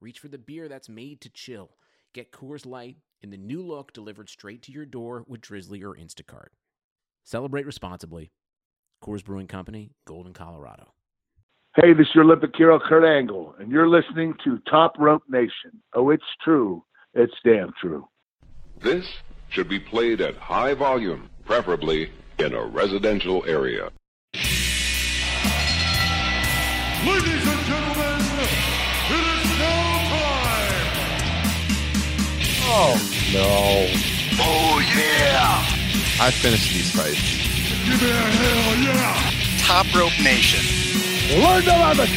reach for the beer that's made to chill. Get Coors Light in the new look delivered straight to your door with Drizly or Instacart. Celebrate responsibly. Coors Brewing Company, Golden, Colorado. Hey, this is your Olympic hero, Kurt Angle, and you're listening to Top Rope Nation. Oh, it's true. It's damn true. This should be played at high volume, preferably in a residential area. Ladies Oh no! Oh yeah! I finished these fights. Give me a hell yeah! Top Rope Nation. Learn to love it.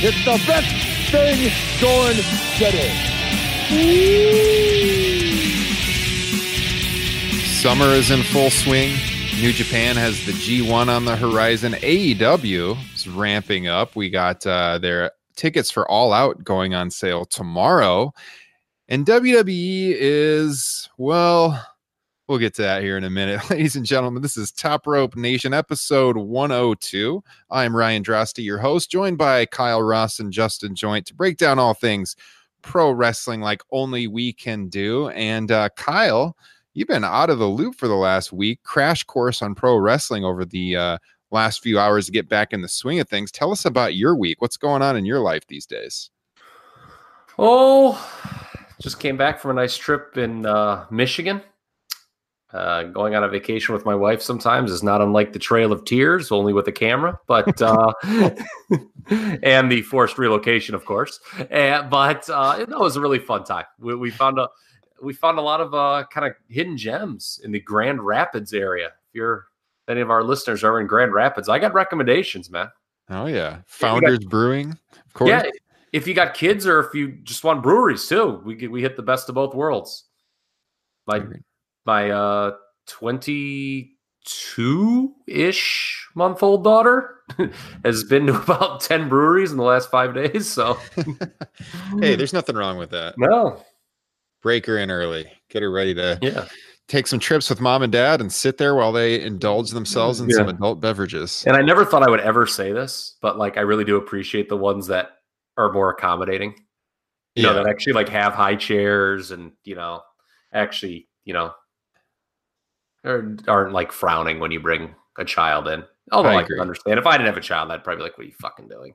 It's the best thing going today. Summer is in full swing. New Japan has the G1 on the horizon. AEW is ramping up. We got uh, their tickets for All Out going on sale tomorrow. And WWE is, well, we'll get to that here in a minute. Ladies and gentlemen, this is Top Rope Nation, episode 102. I'm Ryan Drosty, your host, joined by Kyle Ross and Justin Joint to break down all things pro wrestling like only we can do. And uh, Kyle, you've been out of the loop for the last week. Crash course on pro wrestling over the uh, last few hours to get back in the swing of things. Tell us about your week. What's going on in your life these days? Oh, just came back from a nice trip in uh, Michigan. Uh, going on a vacation with my wife sometimes is not unlike the Trail of Tears, only with a camera, but uh, and the forced relocation, of course. And, but uh, it was a really fun time. We, we found a we found a lot of uh, kind of hidden gems in the Grand Rapids area. If you're if any of our listeners are in Grand Rapids, I got recommendations, man. Oh yeah, Founders Brewing, of course. Yeah, if you got kids or if you just want breweries too, we we hit the best of both worlds. My my uh 22 ish month old daughter has been to about 10 breweries in the last five days. So hey, there's nothing wrong with that. no, Break her in early. Get her ready to yeah, take some trips with mom and dad and sit there while they indulge themselves in Yeah. some adult beverages. and I never thought I would ever say this, but like I really do appreciate the ones that are more accommodating. You know, that actually like have high chairs and you know, actually, you know, or aren't like frowning when you bring a child in. Although I I, can understand if I didn't have a child, I'd probably be like, "What are you fucking doing?"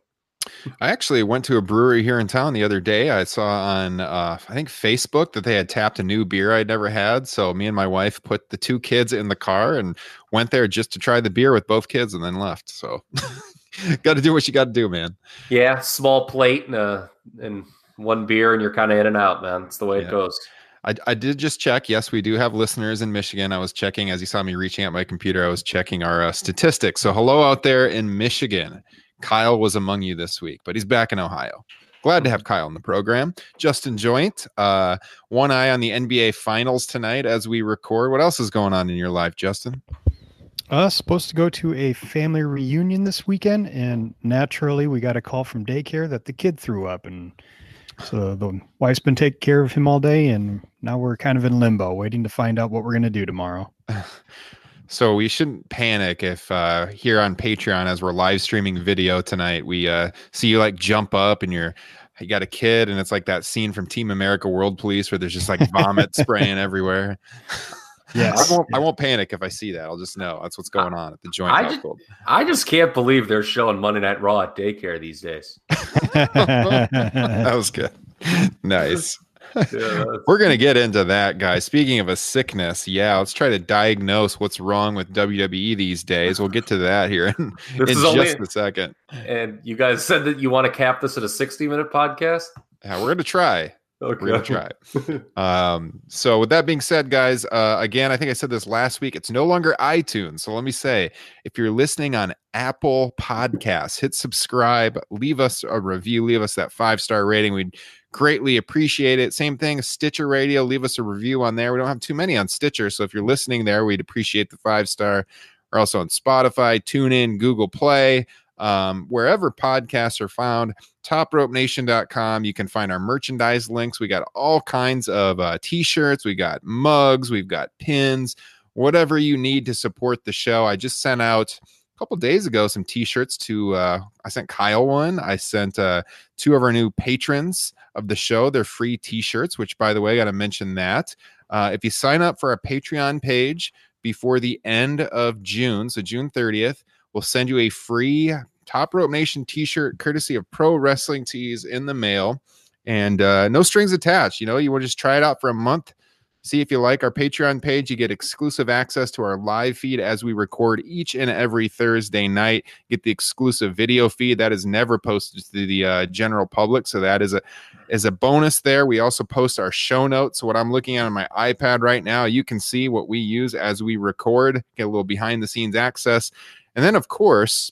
I actually went to a brewery here in town the other day. I saw on uh, I think Facebook that they had tapped a new beer I'd never had. So me and my wife put the two kids in the car and went there just to try the beer with both kids and then left. So got to do what you got to do, man. Yeah, small plate and uh and one beer, and you're kind of in and out, man. It's the way Yeah. it goes. I, I did just check. Yes, we do have listeners in Michigan. I was checking as you saw me reaching at my computer. I was checking our uh, statistics. So hello out there in Michigan. Kyle was among you this week, but he's back in Ohio. Glad to have Kyle in the program. Justin Joint, uh, one eye on the NBA Finals tonight as we record. What else is going on in your life, Justin? Uh, supposed to go to a family reunion this weekend, and naturally, we got a call from daycare that the kid threw up, and so the wife's been taking care of him all day, and now we're kind of in limbo, waiting to find out what we're gonna do tomorrow. So we shouldn't panic if uh, here on Patreon, as we're live streaming video tonight, we uh, see you like jump up and you're you got a kid, and it's like that scene from Team America: World Police where there's just like vomit spraying everywhere. Yes. I won't. I won't panic if I see that. I'll just know that's what's going on at the joint I just- I just can't believe they're showing Monday Night Raw at daycare these days. that was good. Nice. Yeah, We're gonna get into that, guys. Speaking of a sickness, yeah, let's try to diagnose what's wrong with WWE these days. We'll get to that here in, This in is only- just a second. and you guys said that you want to cap this at a 60 minute podcast. Yeah, we're gonna try. Okay. We're gonna try. Um, so with that being said, guys, uh, again, I think I said this last week. It's no longer iTunes. So let me say, if you're listening on Apple Podcasts, hit subscribe, leave us a review, leave us that five star rating. We'd Greatly appreciate it. Same thing, Stitcher Radio. Leave us a review on there. We don't have too many on Stitcher. So if you're listening there, we'd appreciate the five star. We're also on Spotify, TuneIn, Google Play, um, wherever podcasts are found. TopRopeNation.com. You can find our merchandise links. We got all kinds of uh, t shirts, we got mugs, we've got pins, whatever you need to support the show. I just sent out a couple days ago some t-shirts to uh, i sent kyle one i sent uh, two of our new patrons of the show their free t-shirts which by the way i got to mention that uh, if you sign up for our patreon page before the end of june so june 30th we'll send you a free top rope nation t-shirt courtesy of pro wrestling tees in the mail and uh, no strings attached you know you to just try it out for a month See if you like our Patreon page. You get exclusive access to our live feed as we record each and every Thursday night. Get the exclusive video feed that is never posted to the uh, general public, so that is a is a bonus there. We also post our show notes. So what I'm looking at on my iPad right now, you can see what we use as we record. Get a little behind the scenes access, and then of course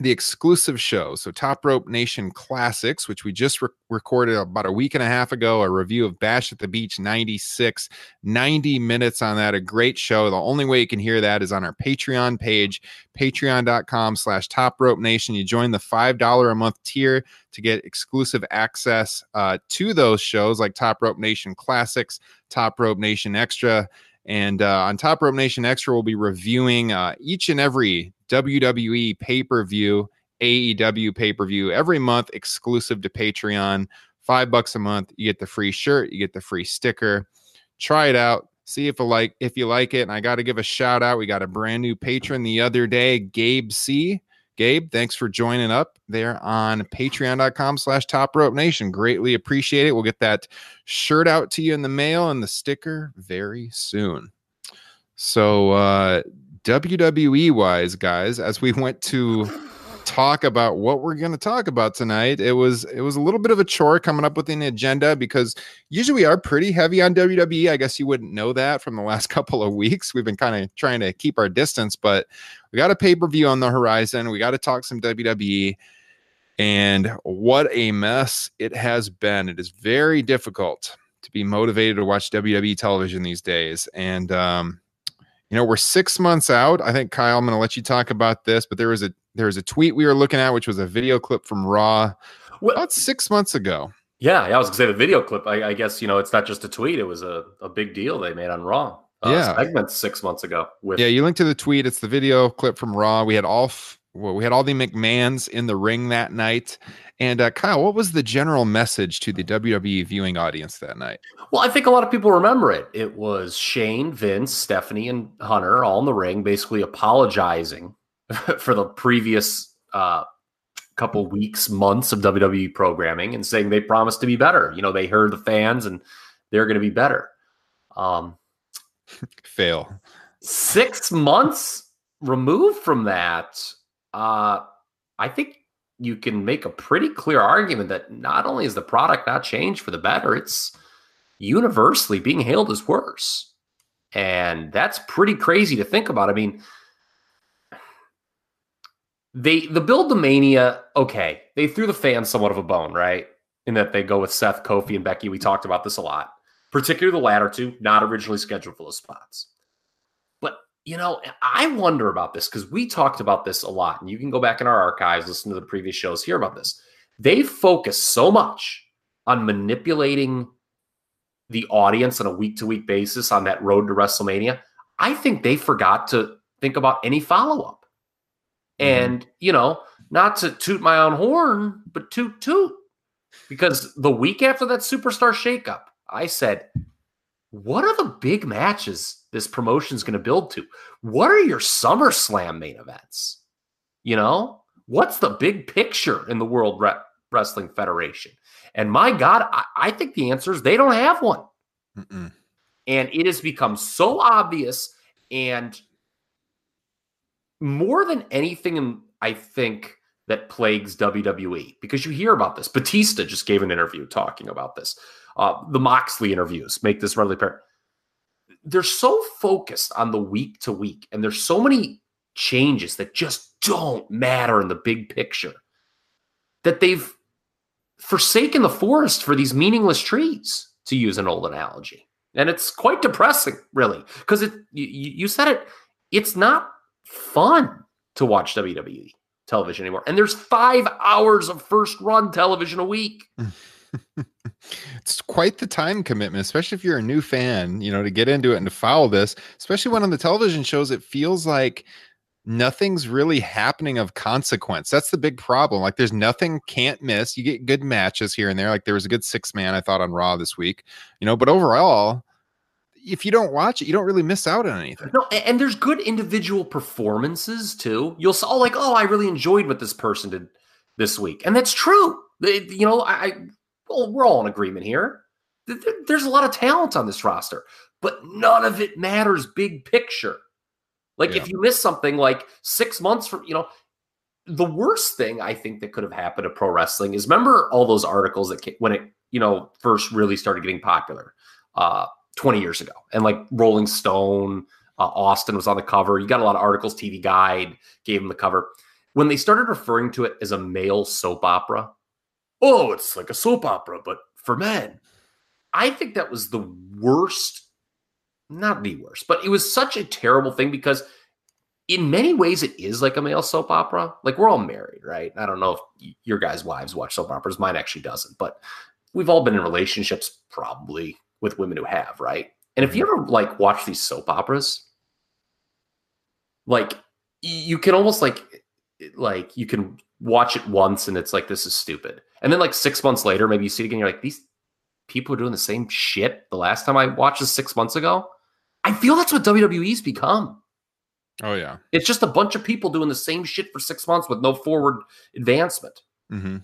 the exclusive show. So, Top Rope Nation Classics, which we just re- recorded about a week and a half ago, a review of Bash at the Beach 96, 90 minutes on that. A great show. The only way you can hear that is on our Patreon page, patreon.com slash Top Rope Nation. You join the $5 a month tier to get exclusive access uh, to those shows like Top Rope Nation Classics, Top Rope Nation Extra. And uh, on Top Rope Nation Extra, we'll be reviewing uh, each and every WWE pay per view, AEW pay per view every month, exclusive to Patreon. Five bucks a month, you get the free shirt, you get the free sticker. Try it out, see if you like if you like it. And I got to give a shout out. We got a brand new patron the other day, Gabe C. Gabe, thanks for joining up there on patreon.com slash top rope nation. Greatly appreciate it. We'll get that shirt out to you in the mail and the sticker very soon. So uh WWE wise, guys, as we went to talk about what we're going to talk about tonight, it was it was a little bit of a chore coming up with an agenda because usually we are pretty heavy on WWE. I guess you wouldn't know that from the last couple of weeks. We've been kind of trying to keep our distance, but we got a pay per view on the horizon. We got to talk some WWE. And what a mess it has been. It is very difficult to be motivated to watch WWE television these days. And um, you know, we're six months out. I think Kyle, I'm going to let you talk about this, but there was a there was a tweet we were looking at, which was a video clip from Raw well, about six months ago. Yeah, I was going to say the video clip. I, I, guess you know it's not just a tweet; it was a, a big deal they made on Raw. Uh, yeah, segments six months ago. With yeah, you linked to the tweet. It's the video clip from Raw. We had all f- well, we had all the McMahons in the ring that night. And uh, Kyle, what was the general message to the WWE viewing audience that night? Well, I think a lot of people remember it. It was Shane, Vince, Stephanie, and Hunter all in the ring, basically apologizing for the previous uh, couple weeks, months of WWE programming, and saying they promised to be better. You know, they heard the fans, and they're going to be better. Um, Fail. Six months removed from that, uh, I think you can make a pretty clear argument that not only is the product not changed for the better, it's universally being hailed as worse. And that's pretty crazy to think about. I mean, they the build the mania, okay, they threw the fans somewhat of a bone, right? In that they go with Seth, Kofi, and Becky. We talked about this a lot, particularly the latter two, not originally scheduled for the spots you know, I wonder about this because we talked about this a lot, and you can go back in our archives, listen to the previous shows, hear about this. They focus so much on manipulating the audience on a week to week basis on that road to WrestleMania. I think they forgot to think about any follow up. Mm-hmm. And, you know, not to toot my own horn, but toot toot. Because the week after that superstar shakeup, I said, what are the big matches this promotion is going to build to. What are your SummerSlam main events? You know, what's the big picture in the World Re- Wrestling Federation? And my God, I, I, think the answer is they don't have one. Mm-mm. And it has become so obvious. And more than anything, I think that plagues WWE because you hear about this. Batista just gave an interview talking about this. Uh, the Moxley interviews make this readily apparent they're so focused on the week to week, and there's so many changes that just don't matter in the big picture that they've forsaken the forest for these meaningless trees, to use an old analogy. And it's quite depressing, really, because it you, you said it, it's not fun to watch WWE television anymore. And there's five hours of first run television a week. it's quite the time commitment, especially if you're a new fan, you know, to get into it and to follow this, especially when on the television shows, it feels like nothing's really happening of consequence. That's the big problem. Like there's nothing can't miss. You get good matches here and there. Like there was a good six man I thought on Raw this week, you know, but overall, if you don't watch it, you don't really miss out on anything. No, and there's good individual performances too. You'll oh, like, oh, I really enjoyed what this person did this week. And that's true. you know, I, well, we're all in agreement here. There's a lot of talent on this roster, but none of it matters big picture. Like yeah. if you miss something like six months from, you know, the worst thing I think that could have happened to pro wrestling is remember all those articles that came, when it, you know, first really started getting popular uh, 20 years ago. And like Rolling Stone, uh, Austin was on the cover. You got a lot of articles, TV Guide gave them the cover. When they started referring to it as a male soap opera, oh, it's like a soap opera, but for men. I think that was the worst, not the worst, but it was such a terrible thing because in many ways it is like a male soap opera. Like we're all married, right? I don't know if your guys' wives watch soap operas. Mine actually doesn't, but we've all been in relationships probably with women who have, right? And if you mm-hmm. ever like watch these soap operas, like you can almost like like you can watch it once and it's like this is stupid. And then like six months later, maybe you see it again, you're like, these people are doing the same shit the last time I watched this six months ago. I feel that's what WWE's become. Oh yeah. It's just a bunch of people doing the same shit for six months with no forward advancement. Mm-hmm.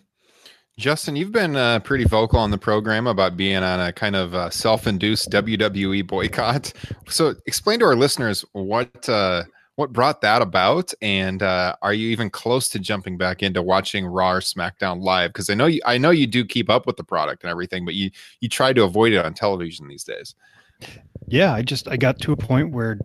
Justin, you've been uh, pretty vocal on the program about being on a kind of uh, self-induced WWE boycott. So, explain to our listeners what uh, what brought that about, and uh, are you even close to jumping back into watching Raw or SmackDown live? Because I know you, I know you do keep up with the product and everything, but you you try to avoid it on television these days. Yeah, I just I got to a point where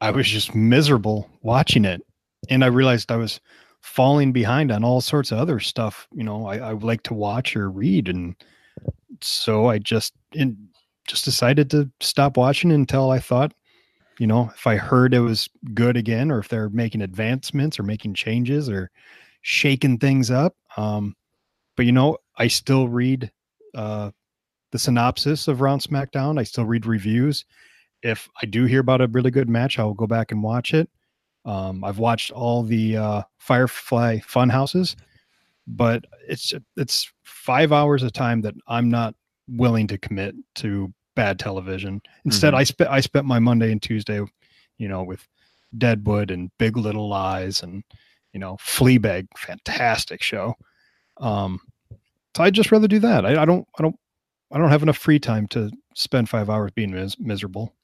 I was just miserable watching it, and I realized I was falling behind on all sorts of other stuff. You know, I, I like to watch or read, and so I just just decided to stop watching until I thought, you know, if I heard it was good again, or if they're making advancements or making changes or shaking things up. Um, but you know, I still read uh, the synopsis of Round SmackDown. I still read reviews. If I do hear about a really good match, I will go back and watch it. Um, I've watched all the uh, Firefly fun houses, but it's it's five hours of time that I'm not willing to commit to bad television. Instead, mm-hmm. I spent I spent my Monday and Tuesday, you know, with Deadwood and Big Little Lies and you know Fleabag, fantastic show. Um, so I'd just rather do that. I, I don't I don't I don't have enough free time to spend five hours being mis- miserable.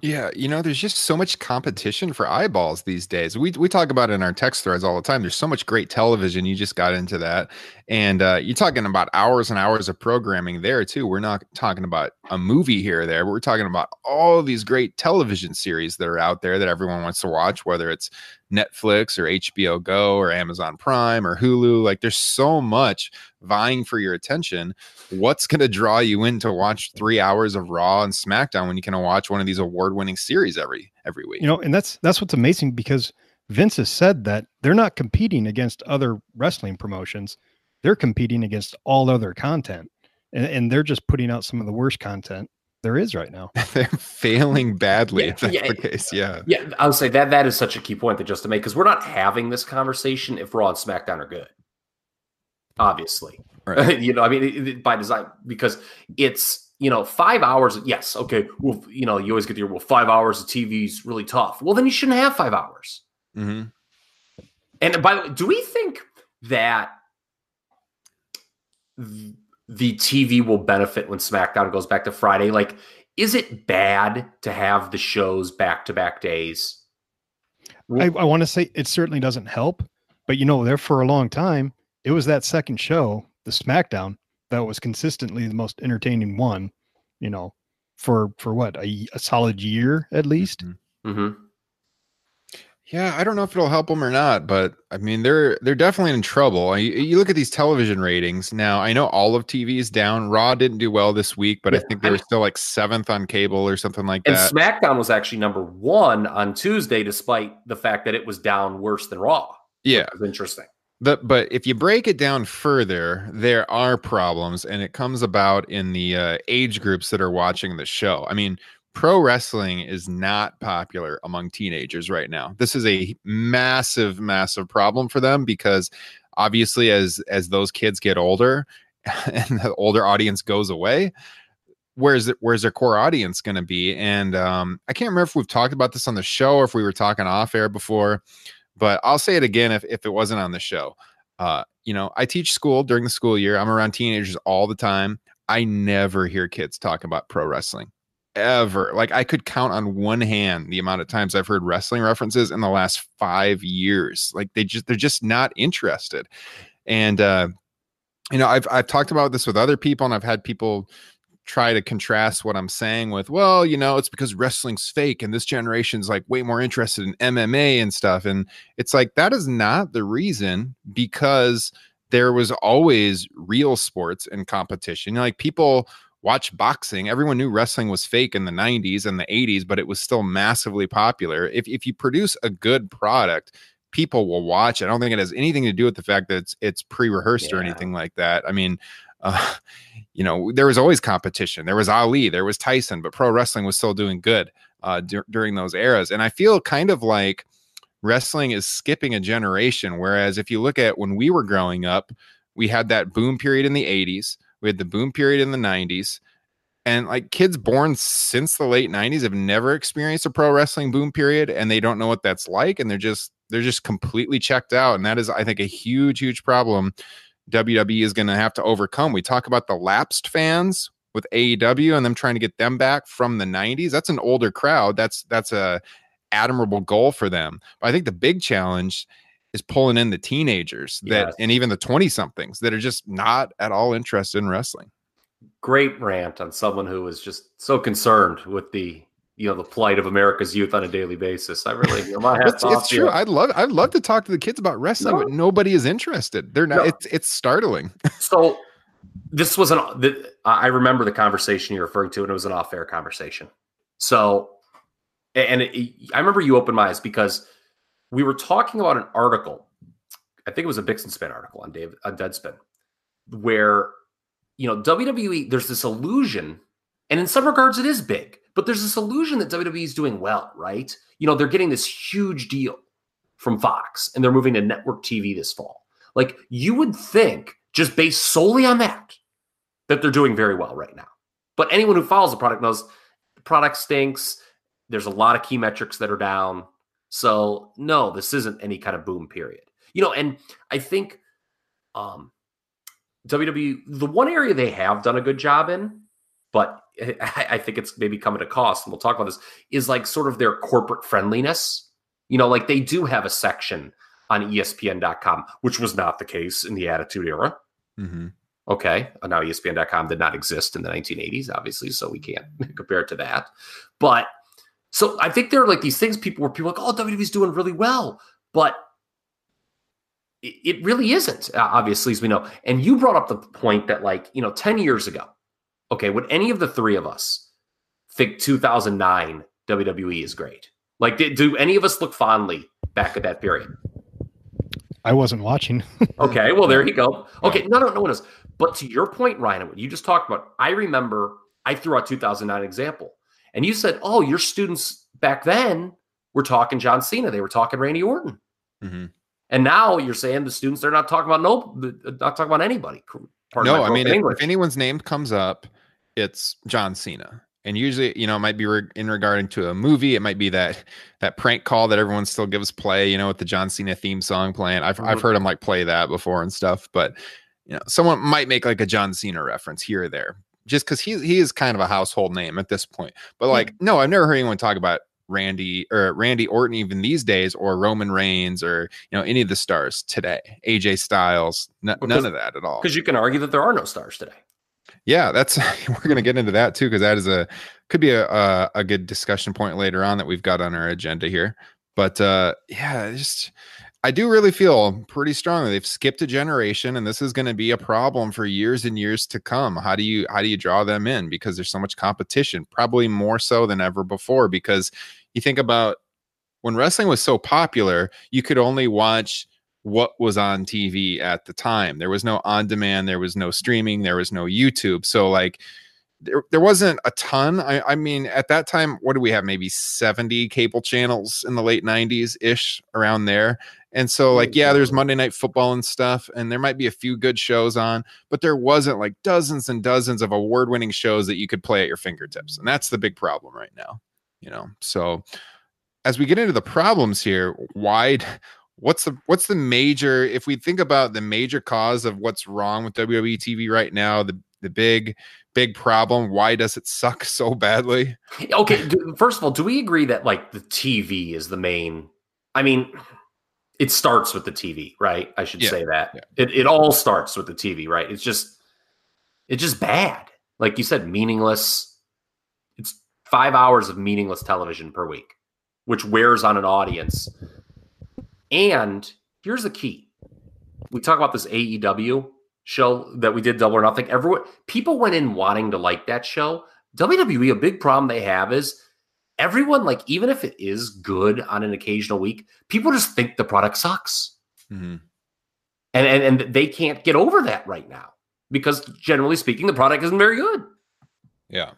Yeah, you know, there's just so much competition for eyeballs these days. We we talk about it in our text threads all the time. There's so much great television. You just got into that, and uh, you're talking about hours and hours of programming there too. We're not talking about a movie here or there. But we're talking about all these great television series that are out there that everyone wants to watch, whether it's Netflix or HBO Go or Amazon Prime or Hulu. Like, there's so much vying for your attention. What's going to draw you in to watch three hours of Raw and SmackDown when you can watch one of these award-winning series every every week? You know, and that's that's what's amazing because Vince has said that they're not competing against other wrestling promotions; they're competing against all other content, and, and they're just putting out some of the worst content there is right now. They're failing badly. Yeah, if that's yeah, the case. Yeah. Yeah. I would say that that is such a key point that just to make because we're not having this conversation if Raw and SmackDown are good obviously. Right. you know, I mean, it, it, by design, because it's, you know, five hours. Yes. Okay. Well, you know, you always get the, well, five hours of TV is really tough. Well, then you shouldn't have five hours. Mm-hmm. And by the way, do we think that the TV will benefit when SmackDown goes back to Friday? Like, is it bad to have the shows back to back days? I, I want to say it certainly doesn't help, but you know, there for a long time, it was that second show, the SmackDown, that was consistently the most entertaining one. You know, for for what a, a solid year at least. Mm-hmm. mm-hmm. Yeah, I don't know if it'll help them or not, but I mean they're they're definitely in trouble. You, you look at these television ratings now. I know all of TV is down. Raw didn't do well this week, but I think they were still like seventh on cable or something like And that. And SmackDown was actually number one on Tuesday, despite the fact that it was down worse than Raw. yeah, was interesting. The, but if you break it down further, there are problems, and it comes about in the uh, age groups that are watching the show. I mean, pro wrestling is not popular among teenagers right now. This is a massive, massive problem for them because obviously, as as those kids get older, and the older audience goes away, where's it where's their core audience going to be? And um i can't remember if we've talked about this on the show or if we were talking off air before but i'll say it again if, if it wasn't on the show. Uh you know i teach school during the school year. I'm around teenagers all the time. I never hear kids talk about pro wrestling ever like i could count on one hand the amount of times i've heard wrestling references in the last five years like they just they're just not interested and uh you know i've i've talked about this with other people and i've had people try to contrast what I'm saying with, well, you know, it's because wrestling's fake and this generation's like way more interested in MMA and stuff. And it's like that is not the reason because there was always real sports and competition. Like people watch boxing. Everyone knew wrestling was fake in the 90s and the 80s, but it was still massively popular. If if you produce a good product, people will watch. I don't think it has anything to do with the fact that it's it's pre-rehearsed or anything like that. I mean, uh, you know, there was always competition. There was Ali, there was Tyson, but pro wrestling was still doing good uh, dur- during those eras. And I feel kind of like wrestling is skipping a generation. Whereas if you look at when we were growing up, we had that boom period in the 80s, we had the boom period in the 90s. And like kids born since the late 90s have never experienced a pro wrestling boom period and they don't know what that's like. And they're just, they're just completely checked out. And that is, I think, a huge, huge problem WWE is going to have to overcome. We talk about the lapsed fans with AEW and them trying to get them back from the 90s. That's an older crowd. That's that's a admirable goal for them. But I think the big challenge is pulling in the teenagers that Yes. and even the 20 somethings that are just not at all interested in wrestling. Great rant on someone who is just so concerned with the you know the plight of America's youth on a daily basis. I really, you know, my hats It's, off it's true. you. I'd love I'd love to talk to the kids about wrestling, No. but nobody is interested. They're not No. it's it's startling. So this was an the, I remember the conversation you're referring to, and it was an off-air conversation. So, and it, I remember you opened my eyes because we were talking about an article. I think it was a Bixenspan article on David on Deadspin, where you know WWE. There's this illusion, and in some regards, it is big, but there's this illusion that WWE is doing well, right? You know, they're getting this huge deal from Fox, and they're moving to network TV this fall. Like you would think, just based solely on that, that they're doing very well right now. But anyone who follows the product knows the product stinks. There's a lot of key metrics that are down. So no, this isn't any kind of boom period. You know, and I think um WWE, the one area they have done a good job in, but I, I think it's maybe come at a cost, and we'll talk about this, is like sort of their corporate friendliness. You know, like they do have a section on ESPN.com, which was not the case in the Attitude Era. Mhm. Okay. Now ESPN.com did not exist in the 1980s, obviously, so we can't compare it to that. But so I think there are like these things people where people are like, oh, WWE's doing really well, but it, really isn't, obviously, as we know. And you brought up the point that, like, you know, 10 years ago, okay, would any of the three of us think 2009 WWE is great? Like, did, do any of us look fondly back at that period? I wasn't watching. Okay, well, there you go. Okay, no, no, no one is. But to your point, Ryan, what you just talked about, I remember I threw out 2009 example, and you said, "Oh, your students back then were talking John Cena, they were talking Randy Orton, Mhm. and now you're saying the students they're not talking about no, not talking about anybody." No, I mean, if, if anyone's name comes up, it's John Cena. And usually, you know, it might be re- in regarding to a movie. It might be that that prank call that everyone still gives play, you know, with the John Cena theme song playing. I've I've Mhm. heard him like play that before and stuff. But you know, someone might make like a John Cena reference here or there, just because he he is kind of a household name at this point. But like, no, I've never heard anyone talk about Randy or Randy Orton even these days, or Roman Reigns, or you know, any of the stars today. AJ Styles, n- none of that at all. because you can argue that there are no stars today. Yeah, that's we're going to get into that too because that is a could be a, a a good discussion point later on that we've got on our agenda here. But uh, yeah, just I do really feel pretty strongly they've skipped a generation, and this is going to be a problem for years and years to come. How do you how do you draw them in? Because there's so much competition, probably more so than ever before. Because you think about when wrestling was so popular, you could only watch what was on TV at the time. There was no on demand, there was no streaming, there was no YouTube. So like there, there wasn't a ton. I, I mean, at that time, what do we have? Maybe 70 cable channels in the late 90s ish around there. And so, hmm, like, yeah, there's Monday Night Football and stuff, and there might be a few good shows on, but there wasn't like dozens and dozens of award winning shows that you could play at your fingertips. And that's the big problem right now, you know? So, as we get into the problems here, why what's the what's the major if we think about the major cause of what's wrong with WWE TV right now, the the big big problem, why does it suck so badly? Okay, first of all, do we agree that like the TV is the main I mean, it starts with the TV, right? I should Yeah, say that. yeah. It it all starts with the TV, right? It's just it's just bad. Like you said, meaningless. It's five hours of meaningless television per week, which wears on an audience. And here's the key. We talk about this AEW show that we did double or nothing. Everyone people went in wanting to like that show. WWE, a big problem they have is everyone, like, even if it is good on an occasional week, people just think the product sucks. Mhm. And, and and they can't get over that right now because generally speaking, the product isn't very good. Yeah.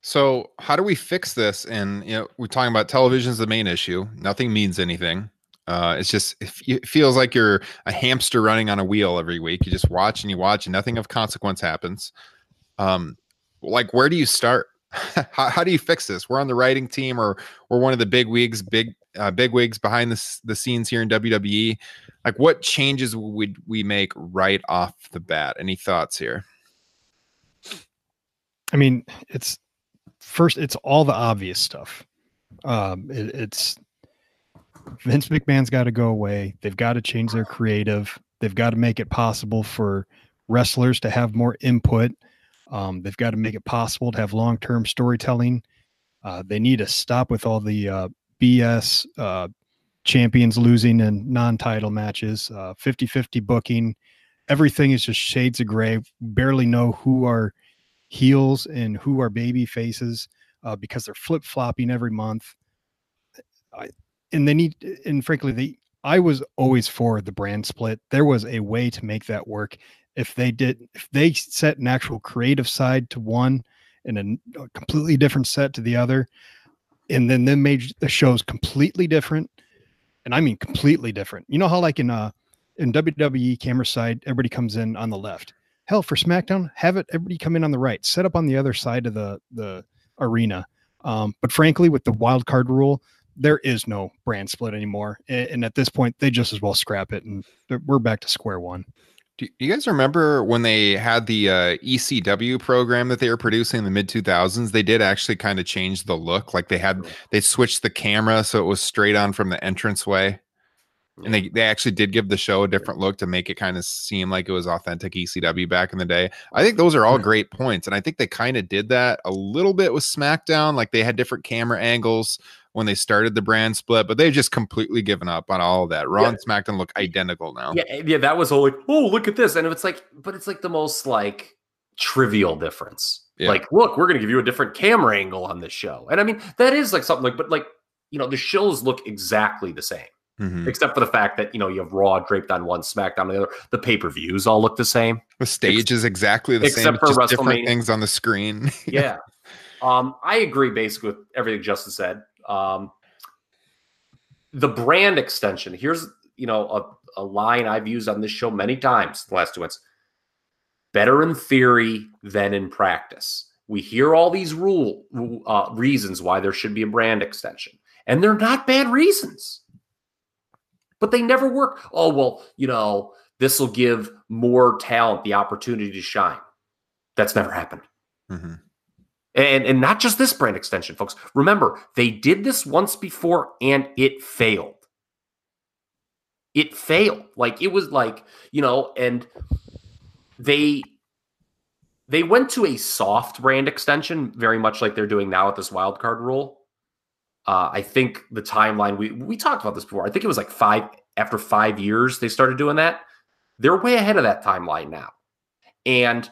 So how do we fix this? And you know, we're talking about television is the main issue. Nothing means anything. Uh, it's just it, feels like you're a hamster running on a wheel every week. You just watch and you watch, and nothing of consequence happens. Um, like where do you start? how, how do you fix this? We're on the writing team, or we're one of the big wigs, big uh, big wigs behind the the scenes here in WWE. Like, what changes would we make right off the bat? Any thoughts here? I mean, it's first, it's all the obvious stuff. Um, it, it's Vince McMahon's got to go away. They've got to change their creative. They've got to make it possible for wrestlers to have more input. Um, they've got to make it possible to have long term storytelling. Uh, they need to stop with all the uh, BS uh, champions losing in non title matches, 50 50 booking. Everything is just shades of gray. Barely know who are heels and who are baby faces uh, because they're flip flopping every month. I, and they need, and frankly, the I was always for the brand split. There was a way to make that work. If they did, if they set an actual creative side to one and a, completely different set to the other, and then then made the shows completely different, and I mean completely different. You know how like in uh in WWE camera side, everybody comes in on the left. Hell, for SmackDown, have it everybody come in on the right, set up on the other side of the the arena. Um, but frankly, with the wild card rule, there is no brand split anymore, and at this point, they just as well scrap it, and we're back to square one. Do you guys remember when they had the uh, ECW program that they were producing in the mid 2000s? They did actually kind of change the look. Like they had, they switched the camera so it was straight on from the entranceway. And they, they actually did give the show a different look to make it kind of seem like it was authentic ECW back in the day. I think those are all great points. And I think they kind of did that a little bit with SmackDown. Like they had different camera angles when they started the brand split, but they've just completely given up on all of that. Raw Yeah. and SmackDown look identical now. Yeah, yeah, that was all like, oh, look at this. And it's like, but it's like the most like trivial difference. Yeah. Like, look, we're gonna give you a different camera angle on this show. And I mean, that is like something like, but like, you know, the shows look exactly the same, Mhm. except for the fact that, you know, you have Raw draped on one, SmackDown on the other. The pay-per-views all look the same. The stage is exactly the same, except for just different things on the screen. yeah. Um, I agree basically with everything Justin said. Um, the brand extension. Here's you know a, a line I've used on this show many times the last two months. Better in theory than in practice. We hear all these rule uh, reasons why there should be a brand extension, and they're not bad reasons, but they never work. Oh well, you know this will give more talent the opportunity to shine. That's never happened. Mhm. And and not just this brand extension, folks. Remember, they did this once before and it failed. It failed. Like it was like, you know, and they they went to a soft brand extension, very much like they're doing now with this wild card rule. Uh, I think the timeline we we talked about this before. I think it was like five after five years they started doing that. They're way ahead of that timeline now, and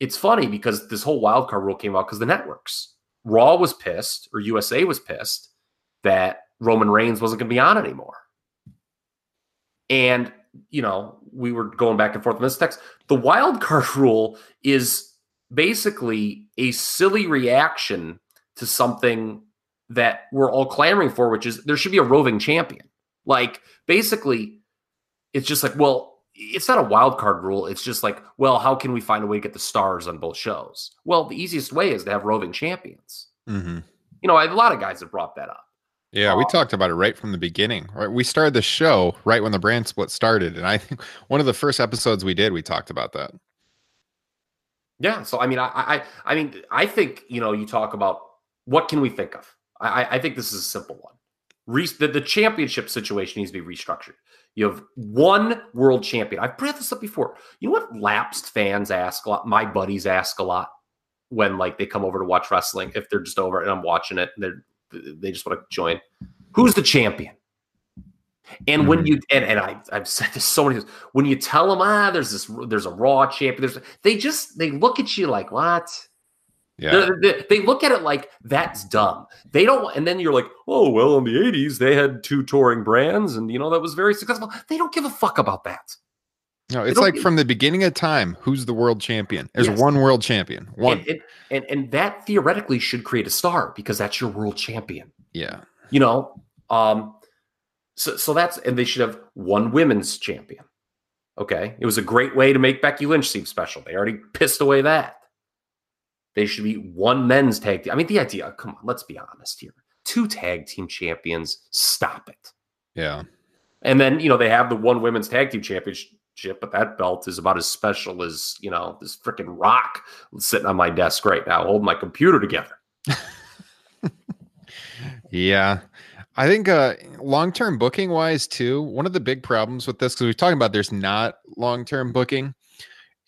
it's funny because this whole wild card rule came out because the networks Raw was pissed or USA was pissed that Roman Reigns wasn't going to be on anymore, and you know we were going back and forth on this text. The wild card rule is basically a silly reaction to something that we're all clamoring for, which is there should be a roving champion. Like basically, it's just like, well, it's not a wild card rule. It's just like, well, how can we find a way to get the stars on both shows? Well, the easiest way is to have roving champions. Mm-hmm. You know, a lot of guys have brought that up. Yeah, we Um, talked about it right from the beginning. Right, we started the show right when the brand split started, and I think one of the first episodes we did, we talked about that. Yeah. So I mean, I I I mean, I think you know, you talk about what can we think of. I I- I think this is a simple one. Re- the, the championship situation needs to be restructured. You have one world champion. I've brought this up before. You know what lapsed fans ask a lot? My buddies ask a lot when like they come over to watch wrestling. If they're just over and I'm watching it, and they're they just want to join. Who's the champion? And when you and, and I I've said this so many times, when you tell them ah there's this there's a raw champion there's they just they look at you like what Yeah, they, they look at it like that's dumb they don't and then you're like oh well in the 80s they had two touring brands and you know that was very successful they don't give a fuck about that no, it's like from the beginning of time, who's the world champion? There's Yes. one world champion. One. and, and, and and that theoretically should create a star because that's your world champion yeah. you know um so so that's and they should have one women's champion okay it was a great way to make becky lynch seem special they already pissed away that they should be one men's tag team i mean the idea come on let's be honest here two tag team champions stop it Yeah. and then you know they have the one women's tag team championship but that belt is about as special as you know this freaking rock sitting on my desk right now holding my computer together Yeah. I think uh long term booking wise too, one of the big problems with this, because we're talking about there's not long term booking.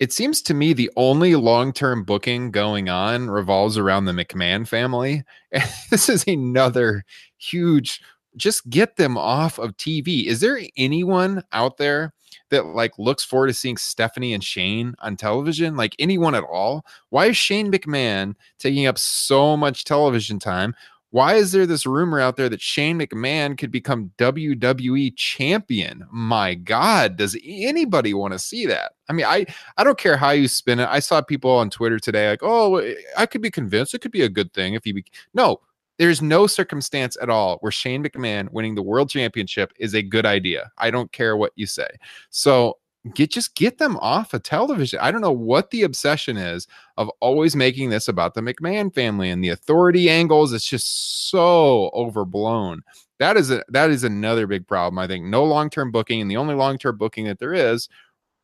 It seems to me the only long term booking going on revolves around the McMahon family. This is another huge just get them off of TV. Is there anyone out there that like looks forward to seeing Stephanie and Shane on television? Like anyone at all? Why is Shane McMahon taking up so much television time? Why is there this rumor out there that Shane McMahon could become WWE champion? My God, does anybody want to see that? I mean, I I don't care how you spin it. I saw people on Twitter today like, "Oh, I could be convinced it could be a good thing if he." Be-. No, there's no circumstance at all where Shane McMahon winning the world championship is a good idea. I don't care what you say. So get just get them off of television. I don't know what the obsession is of always making this about the McMahon family and the authority angles. It's just so overblown. That is a that is another big problem. I think no long term booking, and the only long term booking that there is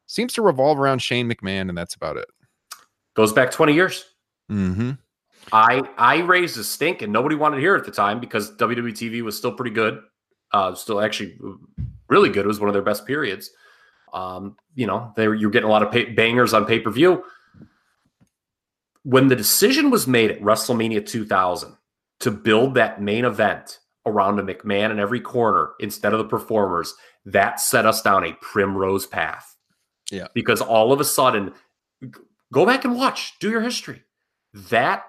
seems to revolve around Shane McMahon, and that's about it. goes back 20 years Mm-hmm. I I raised a stink and nobody wanted to hear it at the time because WWE TV was still pretty good, uh, still actually really good. It was one of their best periods. Um, you know, they you're getting a lot of pay, bangers on pay per view. When the decision was made at WrestleMania 2000 to build that main event around a McMahon in every corner instead of the performers, that set us down a primrose path. Yeah. because all of a sudden, go back and watch, do your history. That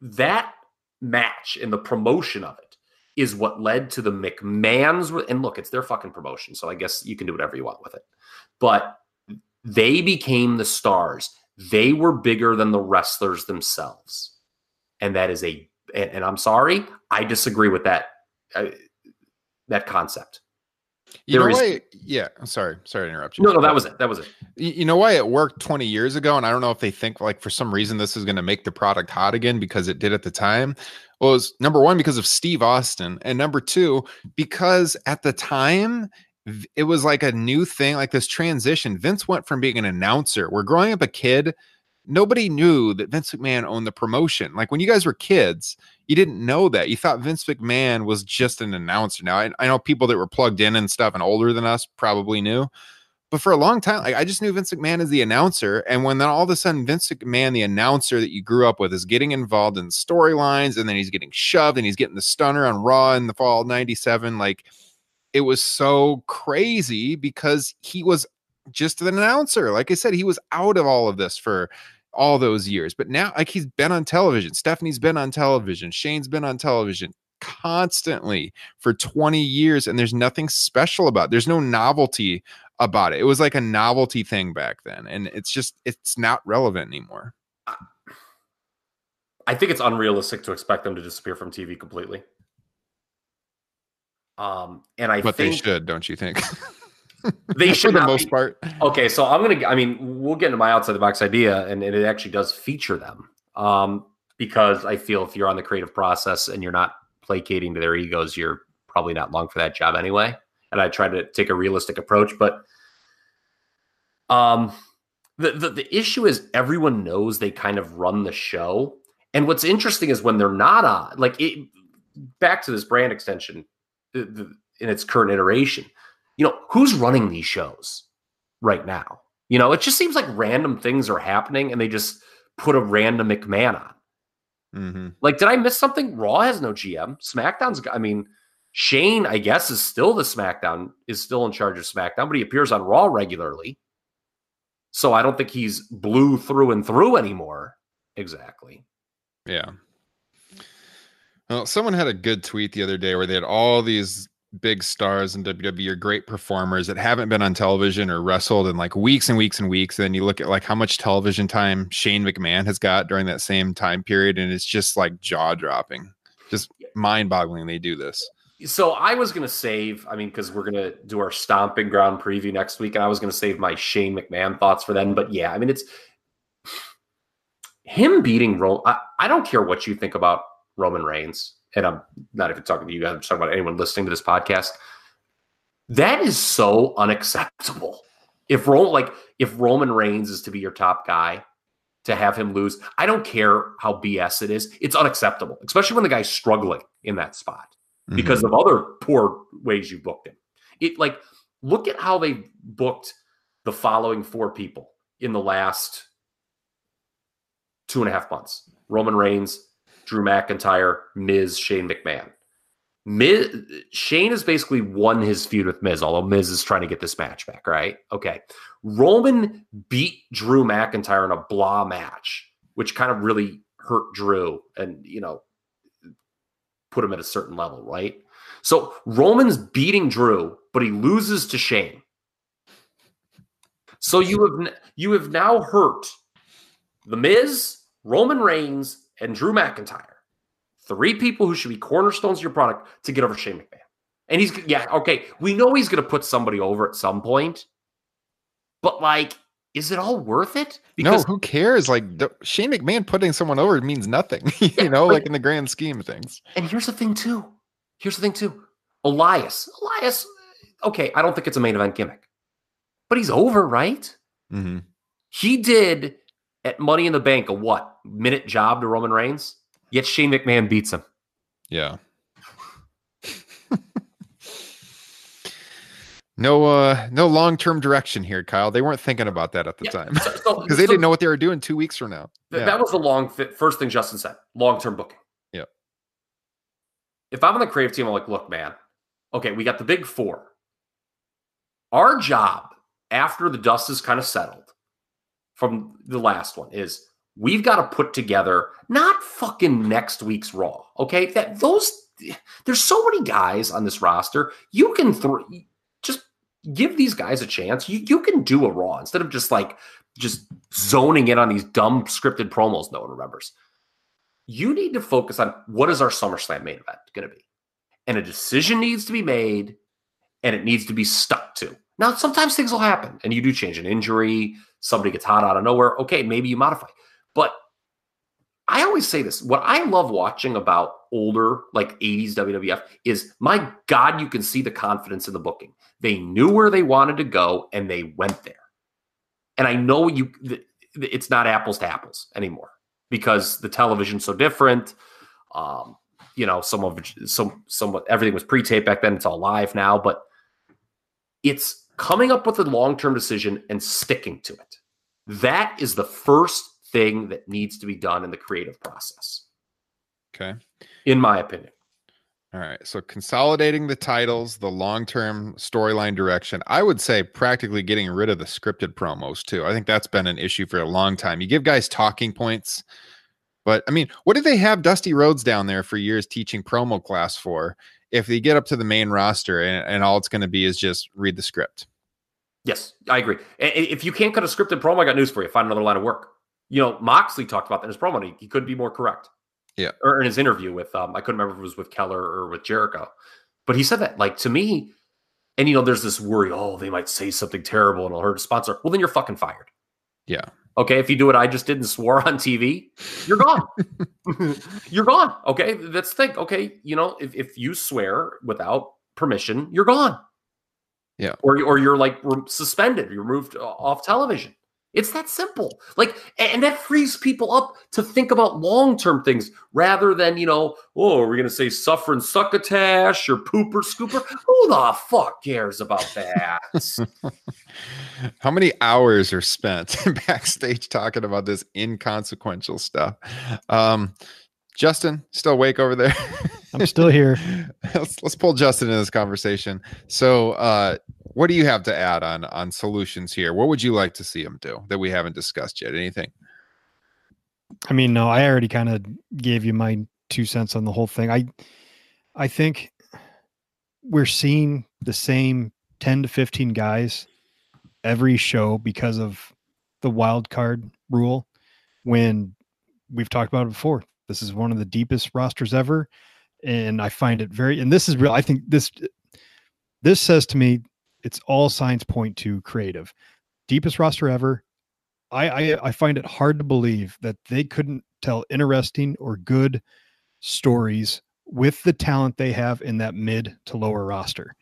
that match and the promotion of it is what led to the McMahons. And look, it's their fucking promotion, so I guess you can do whatever you want with it. But they became the stars. They were bigger than the wrestlers themselves, and that is a. And, and I'm sorry, I disagree with that. Uh, that concept. You There know is- why? Yeah, I'm sorry. Sorry to interrupt you. No, no, that was it. That was it. You know why it worked 20 years ago and i don't know if they think like for some reason this is going to make the product hot again because it did at the time was number one because of steve austin and number two because at the time it was like a new thing like this transition. Vince went from being an announcer where growing up a kid nobody knew that vince mcmahon owned the promotion. Like when you guys were kids you didn't know that. You thought vince mcmahon was just an announcer. Now i, I know people that were plugged in and stuff and older than us probably knew But for a long time, like I just knew Vince McMahon as the announcer. And when then all of a sudden Vince McMahon, the announcer that you grew up with, is getting involved in storylines and then he's getting shoved and he's getting the stunner on Raw in the fall 97, like it was so crazy because he was just an announcer. Like I said, he was out of all of this for all those years. But now, like he's been on television. Stephanie's been on television. Shane's been on television constantly for 20 years, and there's nothing special about it. There's no novelty about it. It was like a novelty thing back then, and it's just it's not relevant anymore. I think it's unrealistic to expect them to disappear from TV completely. Um, and I but think they should, don't you think? they should for the most be- part. Okay, so I'm gonna. I mean, we'll get into my outside the box idea, and, and it actually does feature them. Um, because I feel if you're on the creative process and you're not placating to their egos, you're probably not long for that job anyway. And I try to take a realistic approach, but um, the, the the issue is everyone knows they kind of run the show, and what's interesting is when they're not on, like it. Back to this brand extension, the, the, in its current iteration, you know, who's running these shows right now? You know, it just seems like random things are happening and they just put a random McMahon on. Mm-hmm. Like, did I miss something? Raw has no GM. SmackDown's, I mean, Shane, I guess, is still the SmackDown, is still in charge of SmackDown, but he appears on Raw regularly. So I don't think he's blue through and through anymore. Exactly. Yeah. Well, someone had a good tweet the other day where they had all these big stars in WWE or great performers that haven't been on television or wrestled in like weeks and weeks and weeks. And then you look at like how much television time Shane McMahon has got during that same time period, and it's just like jaw dropping, just mind boggling. They do this. So I was going to save, I mean, because we're going to do our stomping ground preview next week, and I was going to save my Shane McMahon thoughts for then. But yeah, I mean, it's him beating Roman. I, don't care what you think about Roman Reigns, and I'm not even talking to you guys, I'm talking about anyone listening to this podcast. That is so unacceptable. If Roman, like, if Roman Reigns is to be your top guy, to have him lose, I don't care how BS it is. It's unacceptable, especially when the guy's struggling in that spot Mm-hmm. because of other poor ways you booked him. It like look at how they booked the following four people in the last two and a half months: Roman Reigns, Drew McIntyre, Miz, Shane McMahon. Miz, Shane has basically won his feud with Miz, although Miz is trying to get this match back, right? Okay. Roman beat Drew McIntyre in a blah match, which kind of really hurt Drew and, you know, put him at a certain level, right? So Roman's beating Drew, but he loses to Shane. So you have you have now hurt the Miz, Roman Reigns, and Drew McIntyre. Three people who should be cornerstones of your product to get over Shane McMahon. And he's yeah, okay. We know he's gonna put somebody over at some point, but like, is it all worth it? no, who cares? Like the, Shane McMahon putting someone over means nothing, you Yeah, know, like in the grand scheme of things. And here's the thing, too. Here's the thing, too. Elias. Elias, okay, I don't think it's a main event gimmick, but he's over, right? Mm-hmm. He did at Money in the Bank a what? Minute job to Roman Reigns? Yet Shane McMahon beats him. Yeah. No, uh, no long-term direction here, Kyle. They weren't thinking about that at the Yeah, time So- so- because they so didn't know what they were doing two weeks from now. th- Yeah. That was the long fit. First thing Justin said long term booking. Yeah. If I'm on the creative team, I'm like, look, man, okay, we got the big four. Our job after the dust is kind of settled from the last one is we've got to put together not fucking next week's Raw. Okay, that those there's so many guys on this roster. You can throw give these guys a chance. You you can do a Raw instead of just like just zoning in on these dumb scripted promos no one remembers. You need to focus on what is our SummerSlam main event going to be, and a decision needs to be made, and it needs to be stuck to. Now, sometimes things will happen, and you do change an injury. Somebody gets hot out of nowhere. Okay, maybe you modify, but I always say this. What I love watching about older, like 80s WWF is my God, you can see the confidence in the booking. They knew where they wanted to go and they went there. And I know you, it's not apples to apples anymore because the television's so different. Um, you know, some of some, some, everything was pre taped back then. It's all live now, but it's coming up with a long term decision and sticking to it. That is the first thing that needs to be done in the creative process, Okay. in my opinion. All right. So consolidating the titles, the long term storyline direction. I would say practically getting rid of the scripted promos too. I think that's been an issue for a long time. You give guys talking points, but I mean, what did they have Dusty Rhodes down there for years teaching promo class for? If they get up to the main roster and, and all it's going to be is just read the script. Yes, I agree. If you can't cut a scripted promo, I got news for you. Find another line of work. You know, Moxley talked about that in his promo. He, he couldn't be more correct. Yeah. Or in his interview with, um, I couldn't remember if it was with Keller or with Jericho, but he said that, like, to me, and you know, there's this worry, oh, they might say something terrible and it'll hurt a sponsor. Well, then you're fucking fired. Yeah. Okay. If you do what I just did and swore on TV, you're gone. you're gone. Okay. That's the thing. Okay. You know, if, if you swear without permission, you're gone. Yeah. Or, or you're like suspended, you're moved off television. It's that simple. Like, and that frees people up to think about long term things rather than, you know, oh, are we going to say suffering succotash or pooper scooper? Who the fuck cares about that? How many hours are spent backstage talking about this inconsequential stuff? Um, Justin, still awake over there? I'm still here. let's let's pull Justin in this conversation. So, uh, what do you have to add on on solutions here? What would you like to see them do that we haven't discussed yet? Anything? I mean, no, I already kind of gave you my two cents on the whole thing. I I think we're seeing the same 10 to 15 guys every show because of the wild card rule when we've talked about it before. This is one of the deepest rosters ever and I find it very and this is real I think this this says to me it's all signs point to creative. Deepest roster ever. I, I I find it hard to believe that they couldn't tell interesting or good stories with the talent they have in that mid to lower roster.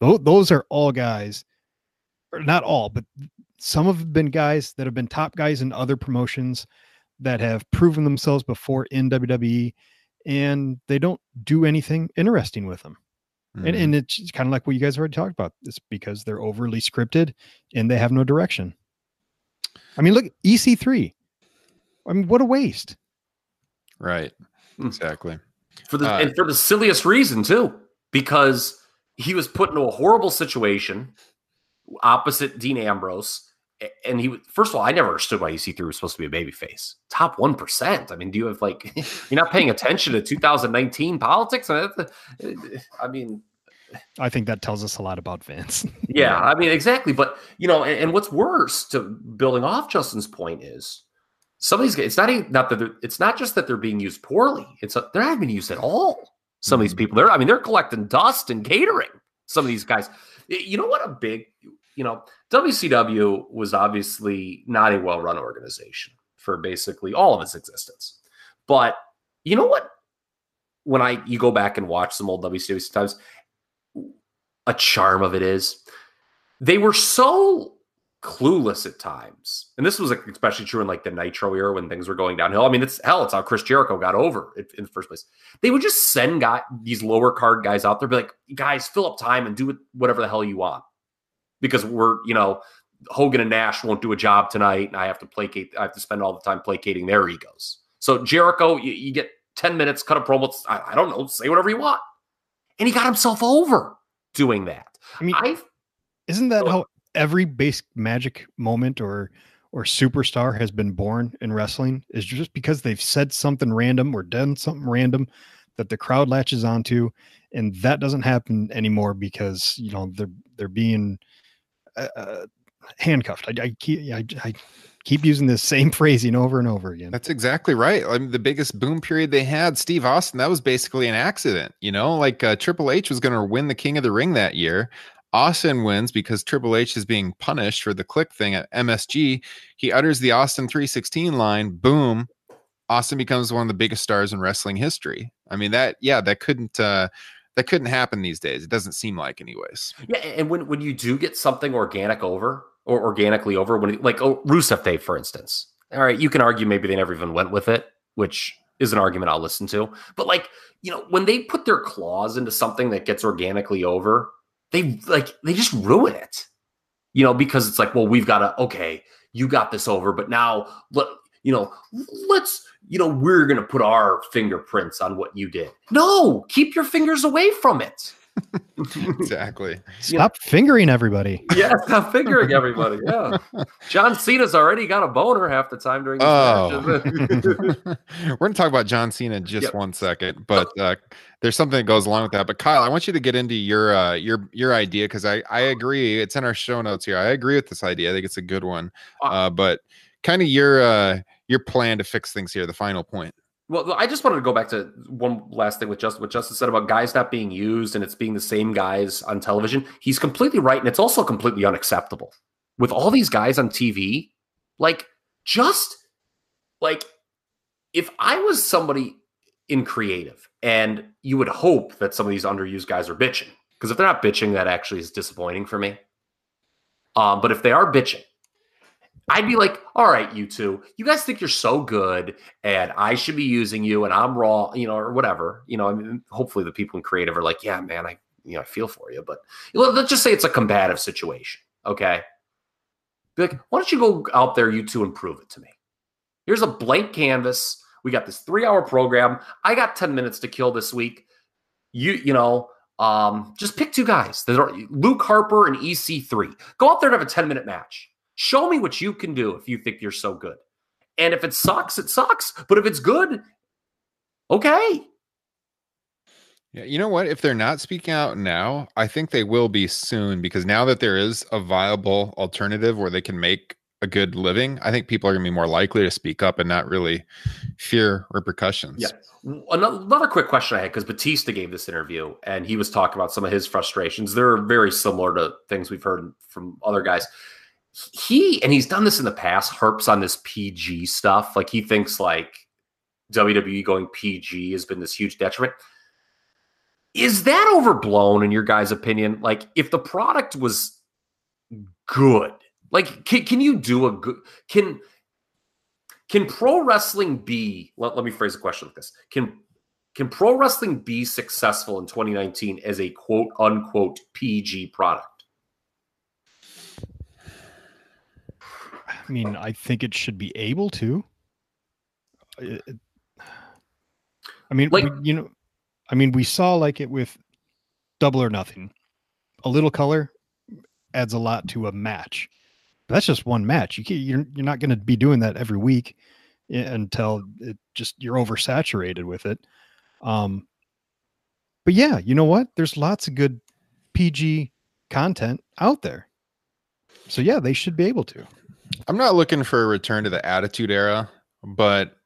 Those, those are all guys, or not all, but some have been guys that have been top guys in other promotions that have proven themselves before in WWE, and they don't do anything interesting with them. And, Mhm. and it's kind of like what you guys already talked about. It's because they're overly scripted and they have no direction. I mean, look, EC3. I mean, what a waste. right. Hmm. Exactly. for the Uh, and for the silliest reason too, because he was put into a horrible situation opposite Dean Ambrose. And he was- first of all, I never understood why EC3 was supposed to be a baby face. Top one percent. I mean, do you have like you're not paying attention to 2019 politics? Uh, uh, I mean, I think that tells us a lot about Vince. yeah, I mean, exactly. But you know, and, and what's worse to building off Justin's point is some of these guys. It's not even not that it's not just that they're being used poorly. It's a, they're not being used at all. Some of these mm-hmm. people, they're I mean, they're collecting dust and catering. Some of these guys. You know what? A big, you know, WCW was obviously not a well-run organization for basically all of its existence. But you know what? When I you go back and watch some old WCW sometimes, a charm of it is they were so clueless at times. And this was especially true in like the Nitro era when things were going downhill. I mean, it's hell, it's how Chris Jericho got over it in the first place. They would just send guy, these lower card guys out there, be like, guys, fill up time and do whatever the hell you want. Because we're, you know, Hogan and Nash won't do a job tonight, and I have to placate, I have to spend all the time placating their egos. So Jericho, you, you get 10 minutes, cut a promo, I, I don't know, say whatever you want. And he got himself over doing that. I mean, I isn't that how every base magic moment or or superstar has been born in wrestling? Is just because they've said something random or done something random that the crowd latches onto, and that doesn't happen anymore because you know they're they're being uh, uh, handcuffed. I, I keep I, I keep using this same phrasing over and over again. That's exactly right. I mean, the biggest boom period they had, Steve Austin, that was basically an accident. You know, like uh, Triple H was going to win the King of the Ring that year. Austin wins because Triple H is being punished for the Kliq thing at MSG. He utters the Austin 316 line, boom. Austin becomes one of the biggest stars in wrestling history. I mean, that, yeah, that couldn't, uh, that couldn't happen these days. It doesn't seem like, anyways. Yeah, and when when you do get something organic over or organically over, when like oh, Rusev Day, for instance, all right, you can argue maybe they never even went with it, which is an argument I'll listen to. But like you know, when they put their claws into something that gets organically over, they like they just ruin it. You know, because it's like, well, we've got to, okay, you got this over, but now, let, you know, let's, you know, we're going to put our fingerprints on what you did. No, keep your fingers away from it. exactly. Stop fingering everybody. Yeah, stop fingering everybody. Yeah. John Cena's already got a boner half the time during his Oh. matches. We're going to talk about John Cena in just Yep. one second, but uh, there's something that goes along with that. But Kyle, I want you to get into your uh, your your idea because I I agree. It's in our show notes here. I agree with this idea. I think it's a good one. Uh, Uh, but kind of your uh, your plan to fix things here. The final point. Well, I just wanted to go back to one last thing with Justin. What Justin said about guys not being used and it's being the same guys on television. He's completely right, and it's also completely unacceptable. With all these guys on TV, like just like if I was somebody in creative, and you would hope that some of these underused guys are bitching, because if they're not bitching, that actually is disappointing for me. Um, but if they are bitching, I'd be like, all right, you two, you guys think you're so good and I should be using you and I'm raw, you know, or whatever. You know, I mean, hopefully the people in creative are like, yeah, man, I, you know, I feel for you. But let- let's just say it's a combative situation. Okay. Be like, why don't you go out there, you two, and prove it to me? Here's a blank canvas. We got this three hour program. I got 10 minutes to kill this week. You, you know, um, just pick two guys. Luke Harper and EC3. Go out there and have a 10 minute match. Show me what you can do if you think you're so good. And if it sucks, it sucks. But if it's good, okay. Yeah, you know what? If they're not speaking out now, I think they will be soon because now that there is a viable alternative where they can make a good living, I think people are going to be more likely to speak up and not really fear repercussions. Yeah. Another, another quick question I had because Batista gave this interview and he was talking about some of his frustrations. They're very similar to things we've heard from other guys. He and he's done this in the past. Harps on this PG stuff. Like he thinks like WWE going PG has been this huge detriment. Is that overblown in your guys' opinion? Like if the product was good, like can, can you do a good can can pro wrestling be let, let me phrase the question like this can can pro wrestling be successful in 2019 as a quote unquote pg product I mean, I think it should be able to. I mean, Like- we, you know, I mean, we saw like it with Double or Nothing. A little color adds a lot to a match. But that's just one match. You can't, you're you're not going to be doing that every week until it just you're oversaturated with it. Um, but yeah, you know what? There's lots of good PG content out there. So yeah, they should be able to. I'm not looking for a return to the attitude era, but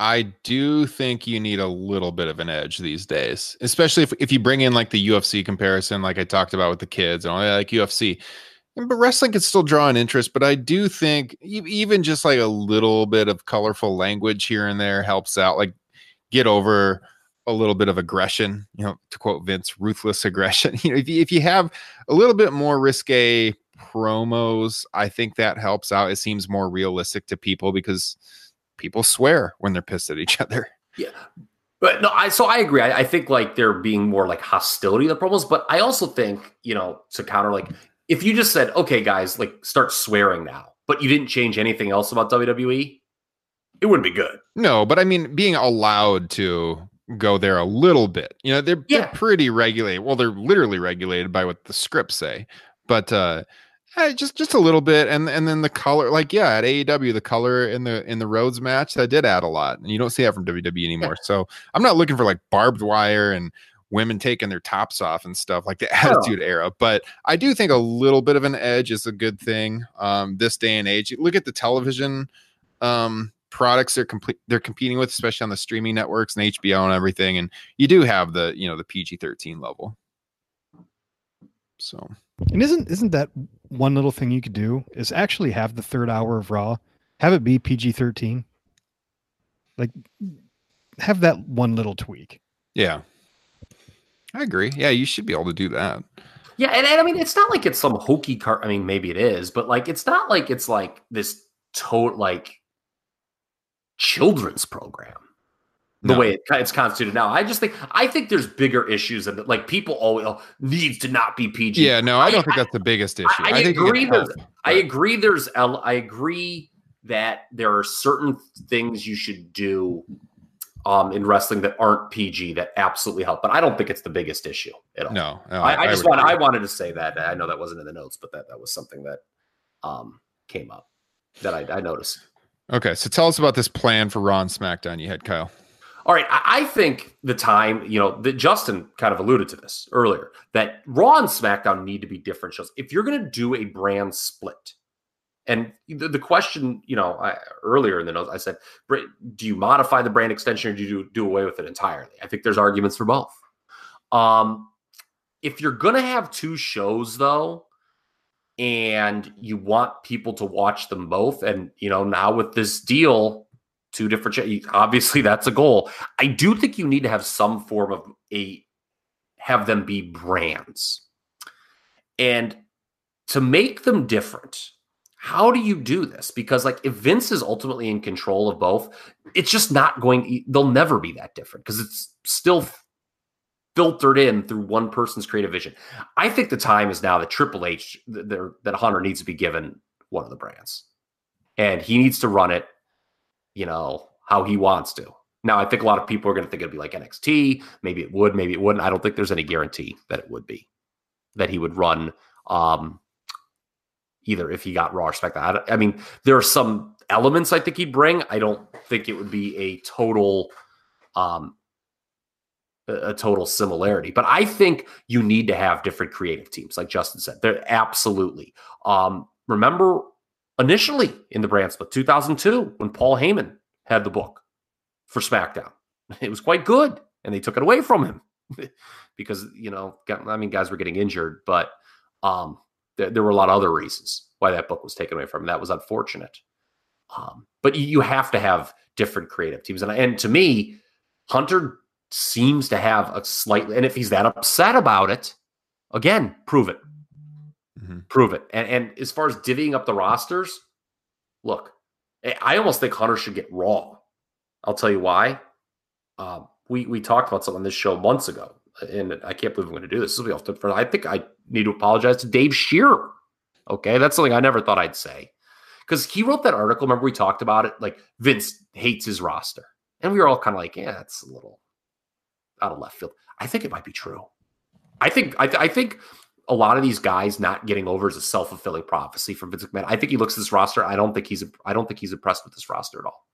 I do think you need a little bit of an edge these days, especially if, if you bring in like the UFC comparison, like I talked about with the kids and all that, like UFC. But wrestling can still draw an interest, but I do think even just like a little bit of colorful language here and there helps out. Like get over a little bit of aggression, you know, to quote Vince, ruthless aggression. You know, if you, if you have a little bit more risque promos, I think that helps out. It seems more realistic to people because people swear when they're pissed at each other. yeah but no i so i agree I, I think like they're being more like hostility to the promos but i also think you know to counter like if you just said okay guys like start swearing now but you didn't change anything else about wwe it wouldn't be good No, but I mean being allowed to go there a little bit. You know, they're, Yeah. they're pretty regulated. Well, they're literally regulated by what the scripts say. But uh eh, just just a little bit and and then the color like yeah, at AEW the color in the in the Rhodes match that did add a lot. And you don't see that from WWE anymore. So, I'm not looking for like barbed wire and women taking their tops off and stuff like the attitude era but i do think a little bit of an edge is a good thing um this day and age look at the television um products they're complete they're competing with especially on the streaming networks and hbo and everything and you do have the you know the pg-13 level so And isn't isn't that one little thing you could do is actually have the third hour of Raw, have it be PG thirteen, like have that one little tweak. yeah i agree yeah you should be able to do that Yeah, and, and I mean, it's not like it's some hokey car. I mean, maybe it is, but like, it's not like it's like this total like children's program. The No. way it, it's constituted now. I just think I think there's bigger issues and like people always oh, needs to not be PG. Yeah, no, I I- don't think I- that's the biggest issue. I, can agree. help, There's, I agree. There's. I agree that there are certain things you should do um, in wrestling that aren't PG that absolutely help. But I don't think it's the biggest issue at all. No, no, I, I just want. I wanted to say that. I know that wasn't in the notes, but that that was something that um, came up that I, I noticed. Okay, so tell us about this plan for Raw and SmackDown you had, Kyle. All right, I, think the time, you know, that Justin kind of alluded to this earlier, that Raw and SmackDown need to be different shows. If you're going to do a brand split, and the, the question, you know, I, earlier in the notes, I said, do you modify the brand extension or do you do, do away with it entirely? I think there's arguments for both. Um, if you're going to have two shows, though, and you want people to watch them both, and you know, now with this deal, two different obviously that's a goal. I do think you need to have some form of a have them be brands. And to make them different, how do you do this? Because like if Vince is ultimately in control of both, it's just not going they'll never be that different because it's still filtered in through one person's creative vision. I think the time is now that Triple H that Hunter needs to be given one of the brands. And he needs to run it, you know, how he wants to. Now, I think a lot of people are going to think it'd be like NXT. Maybe it would, maybe it wouldn't. I don't think there's any guarantee that it would be that he would run um either if he got Raw or SmackDown. I, I mean, there are some elements I think he'd bring. I don't think it would be a total um a, total similarity. But I think you need to have different creative teams, like Justin said. They're absolutely. Um, remember initially in the brand split, 2002, when Paul Heyman had the book for SmackDown. It was quite good, and they took it away from him because you know, I mean, guys were getting injured, but um, there, there were a lot of other reasons why that book was taken away from him. That was unfortunate. Um, but you, you have to have different creative teams, and and to me, Hunter seems to have a slightly, and if he's that upset about it, again, prove it, Mhm. prove it. And and as far as divvying up the rosters, look, I- almost think Hunter should get Raw. I'll tell you why. Um, we we talked about something on this show months ago, and I can't believe I'm going to do this. This will be off. I think I need to apologize to Dave Scherer. Okay, that's something I never thought I'd say because he wrote that article. Remember we talked about it? Like Vince hates his roster, and we were all kind of like, "Yeah, it's a little out of left field." I think it might be true. I think I, th- I think a lot of these guys not getting over is a self fulfilling prophecy from Vince McMahon. I think he looks at this roster. I don't think he's I don't think he's impressed with this roster at all.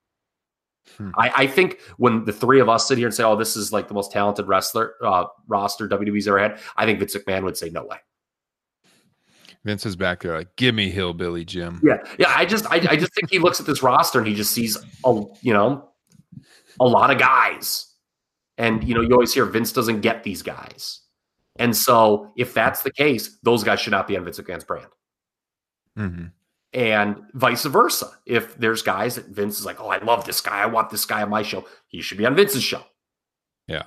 Hmm. I, I think when the three of us sit here and say, "Oh, this is like the most talented wrestler uh, roster WWE's ever had," I think Vince McMahon would say, "No way." Vince is back there like, give me Hillbilly Jim. Yeah, yeah. I just, I, I just think he looks at this roster and he just sees, a, you know, a lot of guys, and you know, you always hear Vince doesn't get these guys, and so if that's the case, those guys should not be on Vince McMahon's brand, hmm and vice versa. If there's guys that Vince is like, oh, I love this guy, I want this guy on my show, he should be on Vince's show. Yeah.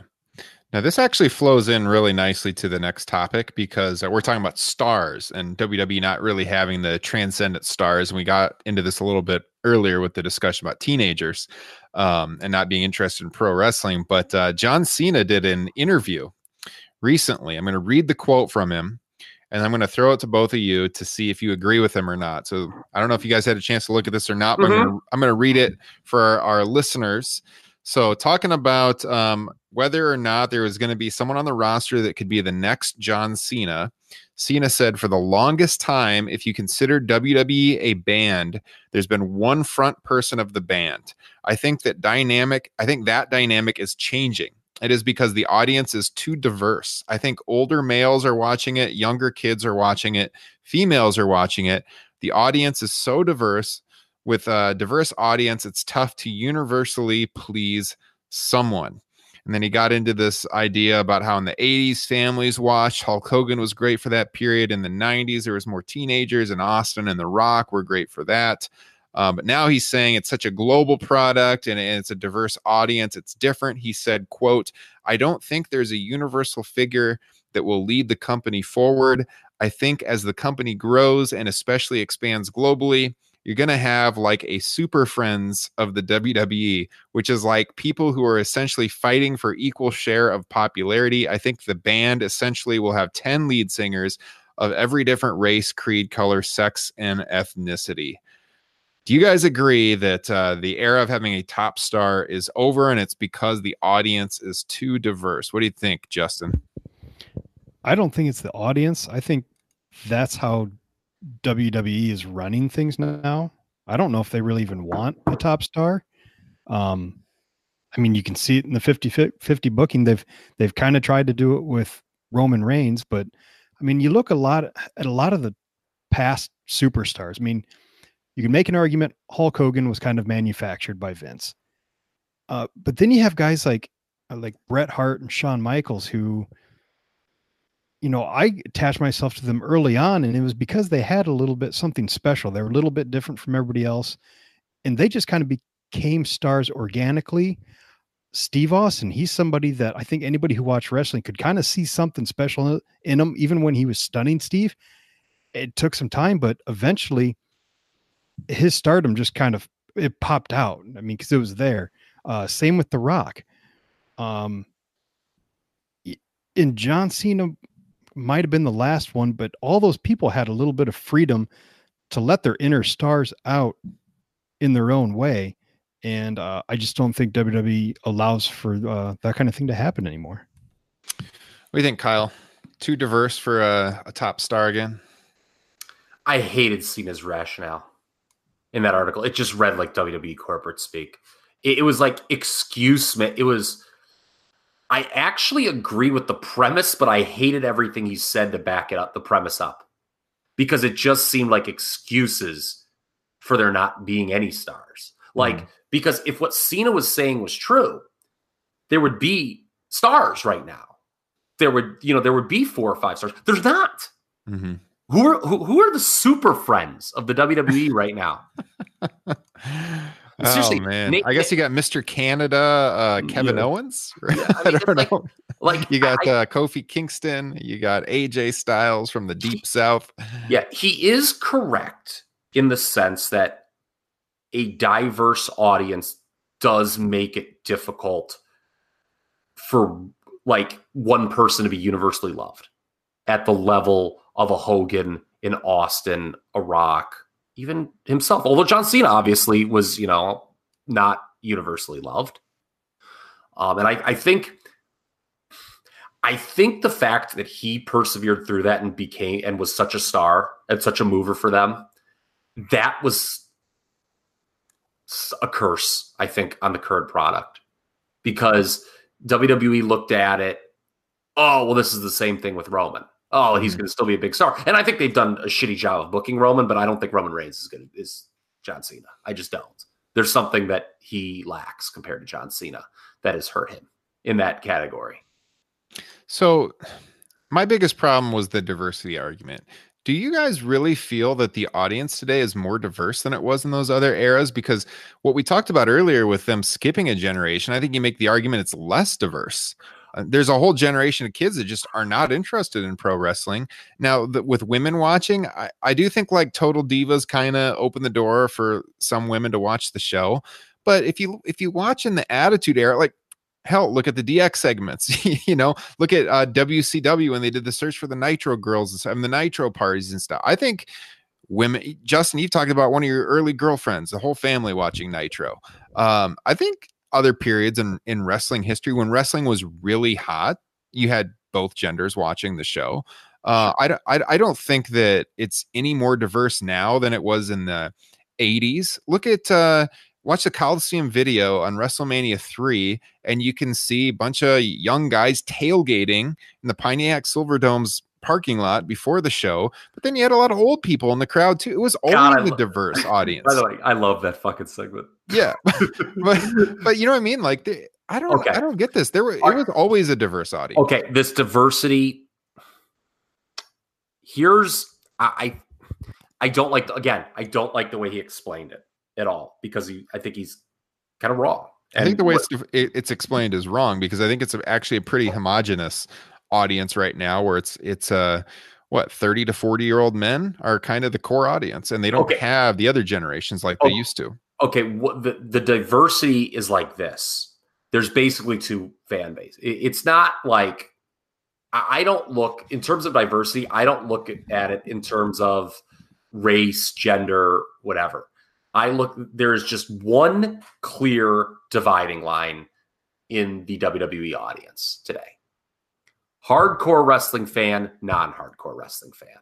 Now, this actually flows in really nicely to the next topic because uh, we're talking about stars and WWE not really having the transcendent stars. And we got into this a little bit earlier with the discussion about teenagers um, and not being interested in pro wrestling. But uh, John Cena did an interview recently. I'm going to read the quote from him and I'm going to throw it to both of you to see if you agree with him or not. So I don't know if you guys had a chance to look at this or not, but I'm gonna- I'm going to read it for our, our listeners. So, talking about um, whether or not there was going to be someone on the roster that could be the next John Cena, Cena said, for the longest time, if you consider WWE a band, there's been one front person of the band. I think that dynamic, I think that dynamic is changing. It is because the audience is too diverse. I think older males are watching it, younger kids are watching it, females are watching it. The audience is so diverse with a diverse audience, it's tough to universally please someone. And then he got into this idea about how in the 80s families watched. Hulk Hogan was great for that period. In the 90s, there was more teenagers, and Austin and The Rock were great for that. Um, but now he's saying it's such a global product and, and it's a diverse audience. It's different. He said, quote, I don't think there's a universal figure that will lead the company forward. I think as the company grows and especially expands globally, you're going to have like a super friends of the WWE, which is like people who are essentially fighting for equal share of popularity. I think the band essentially will have 10 lead singers of every different race, creed, color, sex, and ethnicity. Do you guys agree that uh, the era of having a top star is over and it's because the audience is too diverse? What do you think, Justin? I don't think it's the audience. I think that's how WWE is running things now. I don't know if they really even want a top star. Um, I mean, you can see it in the 50 50 booking. They've they've kind of tried to do it with Roman Reigns, but I mean, you look a lot at a lot of the past superstars. I mean, you can make an argument Hulk Hogan was kind of manufactured by Vince. Uh, but then you have guys like uh, like Bret Hart and Shawn Michaels who you know, I attached myself to them early on, and it was because they had a little bit something special. They were a little bit different from everybody else, and they just kind of became stars organically. Steve Austin, he's somebody that I think anybody who watched wrestling could kind of see something special in him, even when he was stunning Steve. It took some time, but eventually his stardom just kind of it popped out. I mean, because it was there. Uh, same with The Rock. Um, in John Cena might have been the last one, but all those people had a little bit of freedom to let their inner stars out in their own way. And uh, I just don't think WWE allows for uh, that kind of thing to happen anymore. What do you think, Kyle? Too diverse for a, a top star again? I hated Cena's rationale in that article. It just read like WWE corporate speak. It, it was like excuse me. It was I actually agree with the premise, but I hated everything he said to back it up, the premise up, because it just seemed like excuses for there not being any stars. Like, mm. because if what Cena was saying was true, there would be stars right now. There would, you know, there would be four or five stars. There's not. Mm-hmm. Who are who, who are the super friends of the WWE right now? oh man, Nate, I guess you got Mr. Canada, uh, Kevin yeah. Owens. Yeah, I, mean, I don't know. Like, like you got I, uh, Kofi Kingston, you got AJ Styles from the Deep South. Yeah, he is correct in the sense that a diverse audience does make it difficult for like one person to be universally loved at the level of a Hogan, in Austin, a Rock, even himself. Although John Cena obviously was, you know, not universally loved. Um, and I, I think I think the fact that he persevered through that and became and was such a star and such a mover for them, that was a curse, I think, on the current product. Because WWE looked at it, oh, well, this is the same thing with Roman oh, he's mm-hmm. going to still be a big star. And I think they've done a shitty job of booking Roman, but I don't think Roman Reigns is going to is John Cena. I just don't. There's something that he lacks compared to John Cena that has hurt him in that category. So, my biggest problem was the diversity argument. Do you guys really feel that the audience today is more diverse than it was in those other eras? Because what we talked about earlier with them skipping a generation, I think you make the argument it's less diverse. Uh, there's a whole generation of kids that just are not interested in pro wrestling. Now, the, with women watching, I, I do think like Total Divas kind of open the door for some women to watch the show. But if you if you watch in the Attitude Era, like hell, look at the DX segments. you know, look at uh, WCW when they did the search for the Nitro girls and the Nitro parties and stuff. I think women, Justin, you've talked about one of your early girlfriends, the whole family watching Nitro. Um, I think other periods in, in wrestling history when wrestling was really hot, you had both genders watching the show. Uh, I, I, I don't think that it's any more diverse now than it was in the 80s. Look at, uh, watch the Coliseum video on WrestleMania 3, and you can see a bunch of young guys tailgating in the Pontiac Silverdome's parking lot before the show, but then you had a lot of old people in the crowd too. It was only a diverse audience. By the way, I love that fucking segment. Yeah, but but you know what I mean? Like, they, I don't okay. I don't get this. There were it was always a diverse audience. Okay, this diversity. Here's I I don't like again. I don't like the way he explained it at all because he I think he's kind of wrong. And I think the way it's, it's explained is wrong because I think it's actually a pretty homogenous audience right now where it's it's uh what 30 to 40 year old men are kind of the core audience and they don't Okay. have the other generations like they Oh. used to okay the, the diversity is like this. There's basically two fan base It- it's not like I don't look in terms of diversity i don't look at it in terms of race gender whatever. I look there's just one clear dividing line in the wwe audience today. Hardcore wrestling fan non-hardcore wrestling fan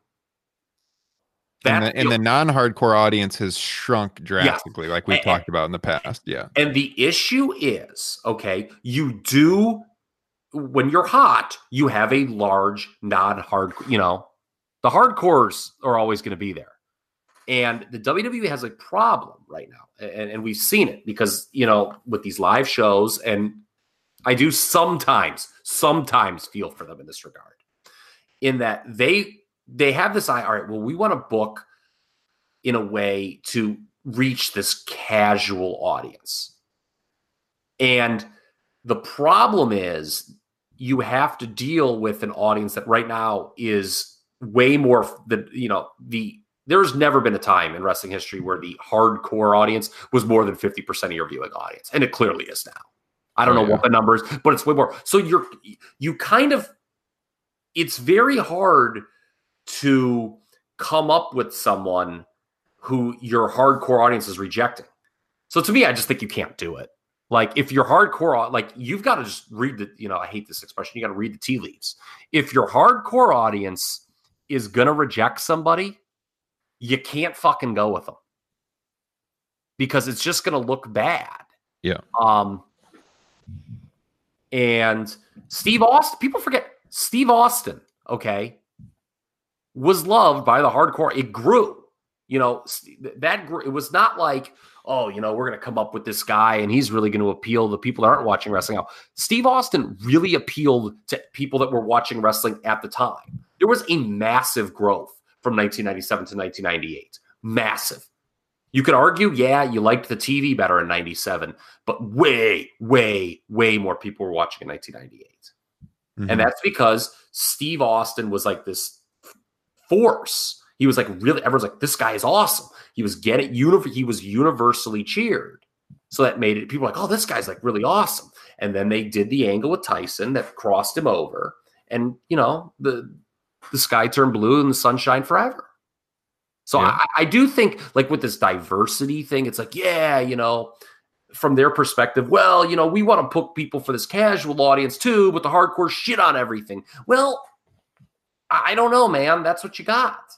and the, and the- the non-hardcore audience has shrunk drastically like we've And- talked about in the past yeah And the issue is, okay, you do when you're hot, you have a large non-hard, you know, the hardcores are always going to be there. And the WWE has a problem right now. And, and we've seen it because, you know, with these live shows, and I do sometimes, sometimes feel for them in this regard. In that they they have this eye, all right, well, we want to book in a way to reach this casual audience. And the problem is you have to deal with an audience that right now is way more the you know the there's never been a time in wrestling history where the hardcore audience was more than 50% of your viewing audience and it clearly is now. I don't Oh, know what the numbers but it's way more. So you're you kind of it's very hard to come up with someone who your hardcore audience is rejecting so to me i just think you can't do it like if you're hardcore, like you've got to just read the, you know, I hate this expression. You got to read the tea leaves. If your hardcore audience is gonna reject somebody, you can't fucking go with them because it's just gonna look bad. Yeah. Um. And Steve Austin, people forget Steve Austin. Okay, was loved by the hardcore. It grew. You know that grew. It was not like oh, you know, we're going to come up with this guy and he's really going to appeal to people that aren't watching wrestling now. Steve Austin really appealed to people that were watching wrestling at the time. There was a massive growth from 1997 to 1998. Massive. You could argue, yeah, you liked the TV better in 97, but way, way, way more people were watching in 1998. Mhm. And that's because Steve Austin was like this force. He was like really everyone's like, this guy is awesome. He was getting he was universally cheered. So that made it people were like, oh, this guy's like really awesome. And then they did the angle with Tyson that crossed him over. And you know, the the sky turned blue and the sunshine forever. So Yeah. I, I do think like with this diversity thing, it's like, yeah, you know, from their perspective, well, you know, we want to put people for this casual audience too, but the hardcore shit on everything. Well, I don't know, man. That's what you got.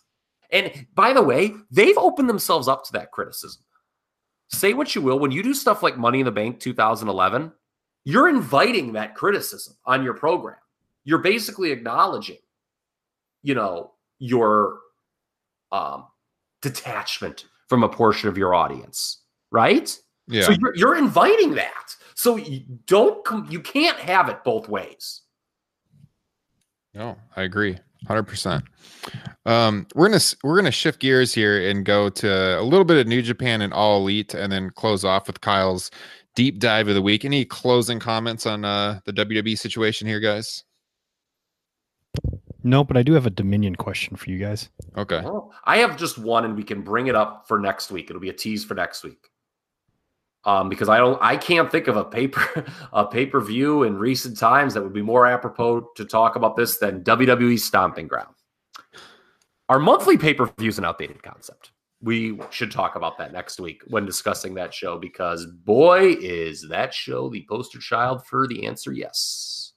And by the way, they've opened themselves up to that criticism. Say what you will, when you do stuff like Money in the Bank 2011, you're inviting that criticism on your program. You're basically acknowledging, you know, your um, detachment from a portion of your audience, right? yeah So you're, you're inviting that. So you don't com- you can't have it both ways. No, I agree, hundred percent. Um, we're gonna we're gonna shift gears here and go to a little bit of New Japan and All Elite, and then close off with Kyle's deep dive of the week. Any closing comments on uh, the WWE situation here, guys? No, but I do have a Dominion question for you guys. Okay, Oh, I have just one, and we can bring it up for next week. It'll be a tease for next week. Um, because I don't, I can't think of a paper, a pay per view in recent times that would be more apropos to talk about this than WWE Stomping Ground. Our monthly pay per view is an outdated concept. We should talk about that next week when discussing that show because boy, is that show the poster child for the answer yes.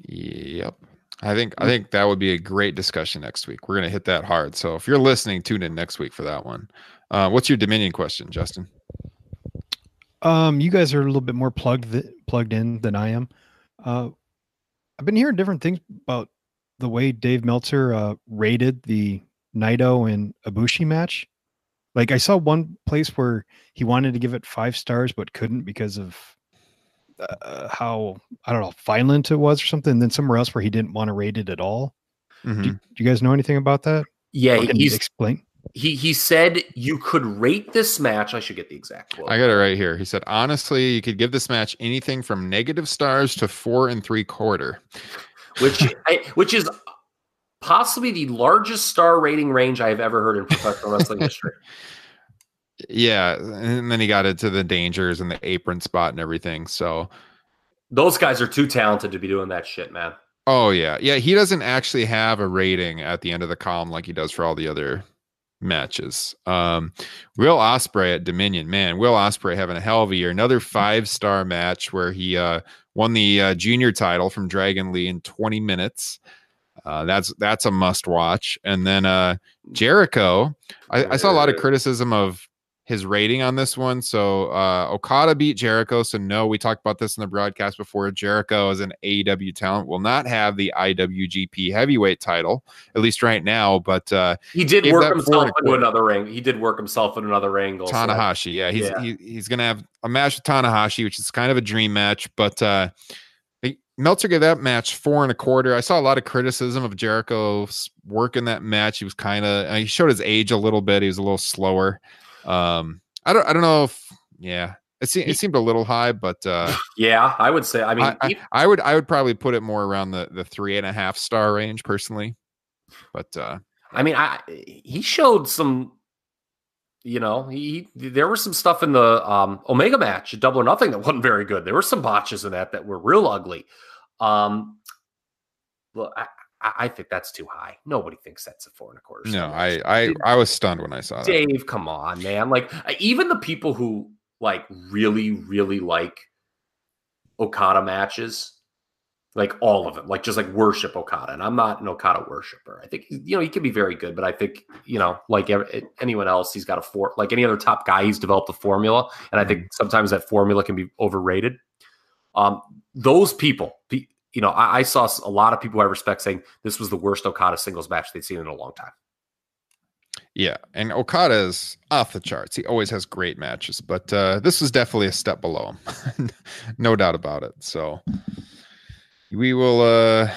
Yep. I think I think that would be a great discussion next week. We're gonna hit that hard. So if you're listening, tune in next week for that one. Uh, what's your Dominion question, Justin? Um, you guys are a little bit more plugged th- plugged in than I am. Uh, I've been hearing different things about the way Dave Meltzer uh, rated the Naito and Ibushi match. Like I saw one place where he wanted to give it five stars but couldn't because of uh, how I don't know violent it was or something. And then somewhere else where he didn't want to rate it at all. Mhm. Do, do you guys know anything about that? Yeah, Or can you he's explain. He he said you could rate this match. I should get the exact quote. I got it right here. He said, honestly, you could give this match anything from negative stars to four and three quarter. which I, which is possibly the largest star rating range I have ever heard in professional wrestling history. Yeah, and then he got into the dangers and the apron spot and everything. So, Those guys are too talented to be doing that shit, man. oh yeah, yeah, he doesn't actually have a rating at the end of the column like he does for all the other matches. Um, Will Ospreay at Dominion, man, Will Ospreay having a hell of a year. Another five star match where he uh, won the uh, junior title from Dragon Lee in 20 minutes. Uh, that's that's a must watch. And then uh, Jericho, I, I saw a lot of criticism of his rating on this one. So uh, Okada beat Jericho. So no, we talked about this in the broadcast before. Jericho as an AEW talent will not have the IWGP Heavyweight title, at least right now. But uh, He did work himself into another ring. He did work himself in another angle. so- Tanahashi, yeah, he's Yeah. He, he's gonna have a match with Tanahashi, which is kind of a dream match. But uh, Meltzer gave that match four and a quarter. I saw a lot of criticism of Jericho's work in that match. He was kind of he showed his age a little bit. He was a little slower. Um, I don't I don't know if yeah. It, se- it seemed a little high, but uh, yeah, I would say. I mean, I, I, I would I would probably put it more around the the three and a half star range personally. But uh, I mean, I he showed some. You know, he there was some stuff in the um, Omega match, at Double or Nothing, that wasn't very good. There were some botches in that that were real ugly. Um, well, I, I I think that's too high. Nobody thinks that's a four and a quarter. no, I. I I was stunned when I saw that. Dave, come on, man! Like uh, even the people who like really, really like Okada matches, like all of them, like just like worship Okada. And I'm not an Okada worshiper. I think you know he can be very good, but I think you know like anyone else, he's got a four. like any other top guy, he's developed a formula, and I think sometimes that formula can be overrated. Um, those people, pe- you know, I, I saw a lot of people I respect saying this was the worst Okada singles match they'd seen in a long time. Yeah, and Okada is off the charts. He always has great matches, but uh, this was definitely a step below him, no doubt about it. So we will uh,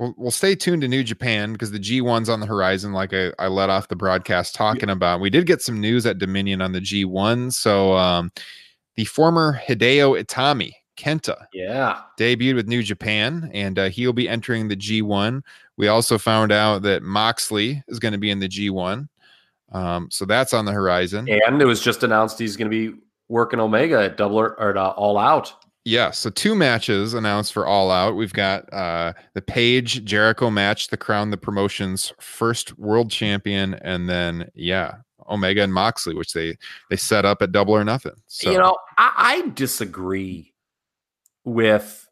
we'll, we'll stay tuned to New Japan because the G1's on the horizon, like I, I let off the broadcast talking about. We did get some news at Dominion on the G1. So um, the former Hideo Itami, Kenta, Yeah. debuted with New Japan, and uh, he'll be entering the G1. We also found out that Moxley is going to be in the G1. Um, so that's on the horizon. And it was just announced he's going to be working Omega at Double or, or at, uh, All Out. Yeah, so two matches announced for All Out. We've got uh, the Page Jericho match to crown the promotion's first world champion, and then yeah, Omega and Moxley, which they they set up at Double or Nothing. So You know, I, I disagree with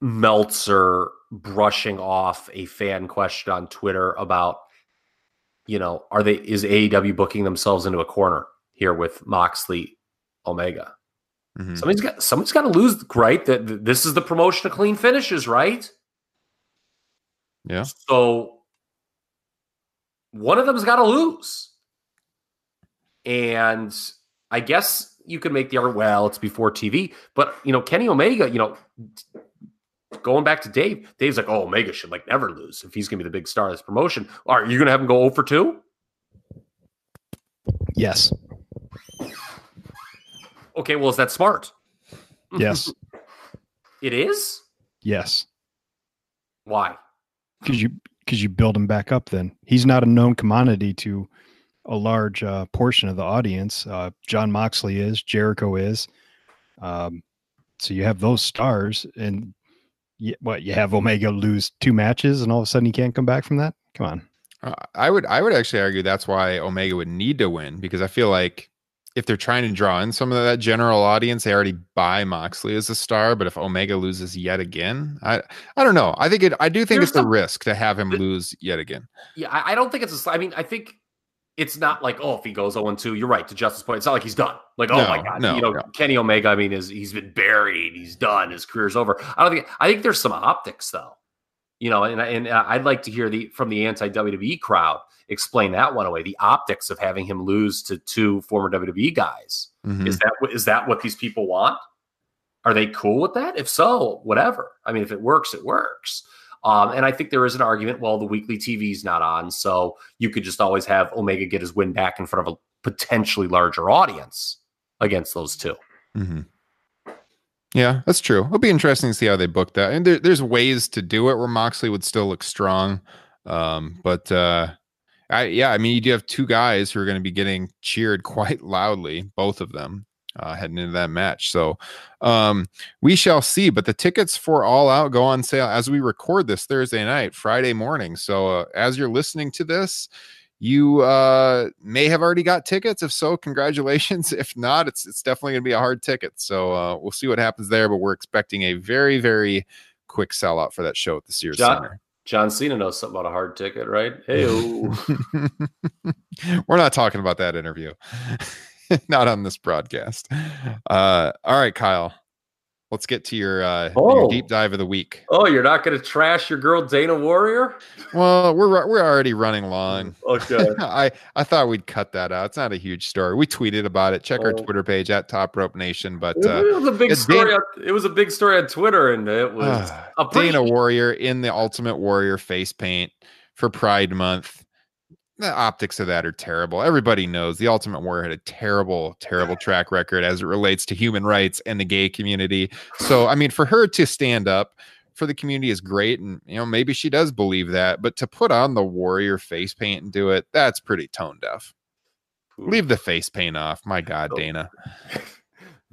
Meltzer brushing off a fan question on Twitter about, you know, are they is AEW booking themselves into a corner here with Moxley Omega? mhm. Somebody's got somebody's got to lose, right? That this is the promotion of clean finishes, right? yeah, So one of them's got to lose. And I guess you could make the argument, well, it's before TV, but you know, Kenny Omega, you know, going back to Dave, Dave's like, oh, Omega should like never lose if he's gonna be the big star of this promotion. Are you gonna have him go 0 for 2? Yes. Okay, well, is that smart? Yes. It is? yes. Why? Because you because you build him back up. Then he's not a known commodity to a large uh, portion of the audience. Uh, Jon Moxley is. Jericho is. Um, so you have those stars, and y what you have Omega lose two matches, and all of a sudden he can't come back from that. Come on. Uh, I would I would actually argue that's why Omega would need to win because I feel like if they're trying to draw in some of that general audience, they already buy Moxley as a star. But if Omega loses yet again, I I don't know. I think it. I do think Here's it's a the- risk to have him lose yet again. Yeah, I, I don't think it's a. I mean, I think it's not like oh, if he goes 0 2, you're right. To Justin's point, it's not like he's done. Like oh my god, no, you know, no. Kenny Omega. I mean, is he's been buried. He's done. His career's over. I don't think. I think there's some optics though. You know, and and I'd like to hear the from the anti WWE crowd explain that one away. The optics of having him lose to two former WWE guys. Mhm. Is that is that what these people want? Are they cool with that? If so, whatever. I mean, if it works, it works. Um, and I think there is an argument. Well, the weekly TV is not on, so you could just always have Omega get his win back in front of a potentially larger audience against those two. Mhm. Yeah, that's true. It'll be interesting to see how they book that. And there, there's ways to do it where Moxley would still look strong. Um, but uh, I, yeah, I mean, you do have two guys who are going to be getting cheered quite loudly, both of them uh, heading into that match. So um, we shall see. But the tickets for All Out go on sale as we record this Thursday night, Friday morning. So uh, as you're listening to this, you uh, may have already got tickets. If so, congratulations. If not, it's it's definitely going to be a hard ticket. So uh, we'll see what happens there. But we're expecting a very very quick sellout for that show at the Sears John, Center. John Cena knows something about a hard ticket, right? Hey, we're not talking about that interview. not on this broadcast. Uh, all right, Kyle. Let's get to your, uh, your Oh. deep dive of the week. oh, you're not going to trash your girl Dana Warrior? Well, we're we're already running long. Okay. I I thought we'd cut that out. It's not a huge story. We tweeted about it. Check our Oh. Twitter page at Top Rope Nation. But it uh, was a big story. Dan- on, it was a big story on Twitter, and it was uh, Dana Warrior in the Ultimate Warrior face paint for Pride Month. The optics of that are terrible. Everybody knows the Ultimate Warrior had a terrible, terrible track record as it relates to human rights and the gay community. So, I mean, for her to stand up for the community is great. And, you know, maybe she does believe that. But to put on the Warrior face paint and do it, that's pretty tone deaf. Leave the face paint off. My God, Oh. Dana.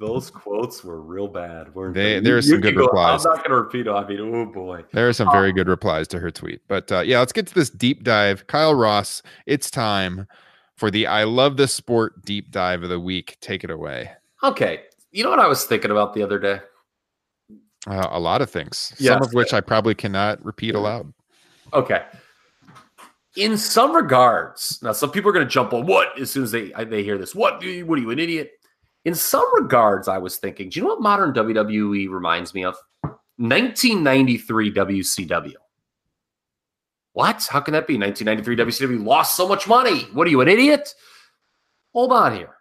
Those quotes were real bad. weren't They- You- there's you some good go- replies. I'm not going to repeat it. I mean, oh boy. There are some very good replies to her tweet. But uh, yeah, let's get to this deep dive. Kyle Ross, it's time for the I Love This Sport deep dive of the week. Take it away. Okay. You know what I was thinking about the other day? Uh, a lot of things, some of which I probably cannot repeat aloud. Okay. In some regards, now some people are going to jump on what as soon as they they hear this. What? What are you, an idiot? In some regards, I was thinking, do you know what modern WWE reminds me of? 1993 WCW. What? How can that be? 1993 WCW lost so much money. What are you, an idiot? Hold on here.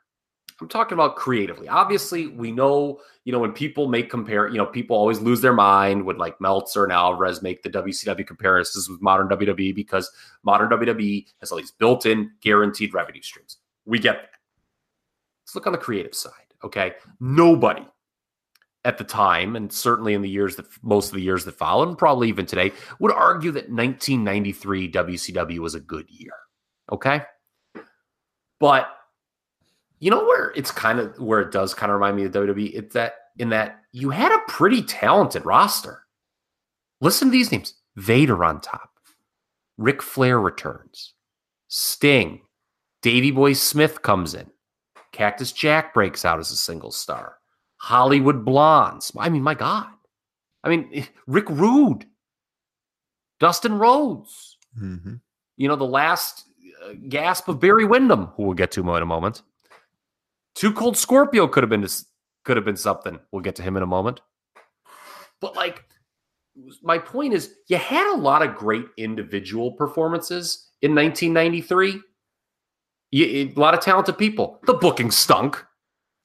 I'm talking about creatively. Obviously, we know, you know, when people make compare, you know, people always lose their mind when like Meltzer and Alvarez make the WCW comparisons with modern WWE because modern WWE has all these built-in guaranteed revenue streams. We get that. Let's look on the creative side. Okay. Nobody at the time, and certainly in the years that most of the years that followed, and probably even today, would argue that 1993 WCW was a good year. Okay. But you know where it's kind of where it does kind of remind me of WWE? It's that in that you had a pretty talented roster. Listen to these names Vader on top, Ric Flair returns, Sting, Davy Boy Smith comes in, Cactus Jack breaks out as a single star, Hollywood Blondes. I mean, my God. I mean, Rick Rude, Dustin Rhodes, Mhm. you know, the last uh, gasp of Barry Windham, who we'll get to in a moment. Too Cold Scorpio could have been could have been something. We'll get to him in a moment. But like my point is you had a lot of great individual performances in 1993. You, a lot of talented people. The booking stunk.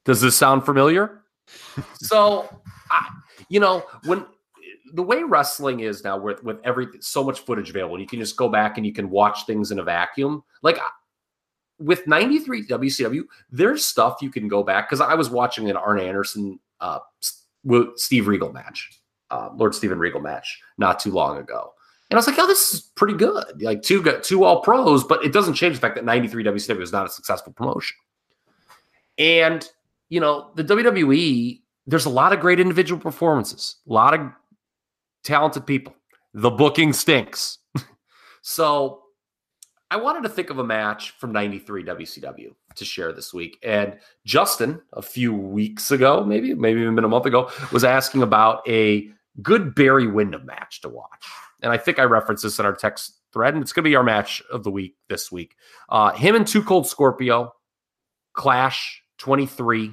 Does this sound familiar? so, I, you know, when the way wrestling is now with with every so much footage available, you can just go back and you can watch things in a vacuum. Like with 93 WCW, there's stuff you can go back because I was watching an Arn Anderson uh Steve Regal match, uh, Lord Steven Regal match not too long ago. And I was like, oh, this is pretty good. Like two got two all pros, but it doesn't change the fact that 93 WCW was not a successful promotion. And you know, the WWE, there's a lot of great individual performances, a lot of talented people. The booking stinks. so I wanted to think of a match from 93 WCW to share this week. And Justin, a few weeks ago, maybe, maybe even a month ago, was asking about a good Barry Windham match to watch. And I think I referenced this in our text thread, and it's going to be our match of the week this week. Uh, him and Two Cold Scorpio, Clash 23,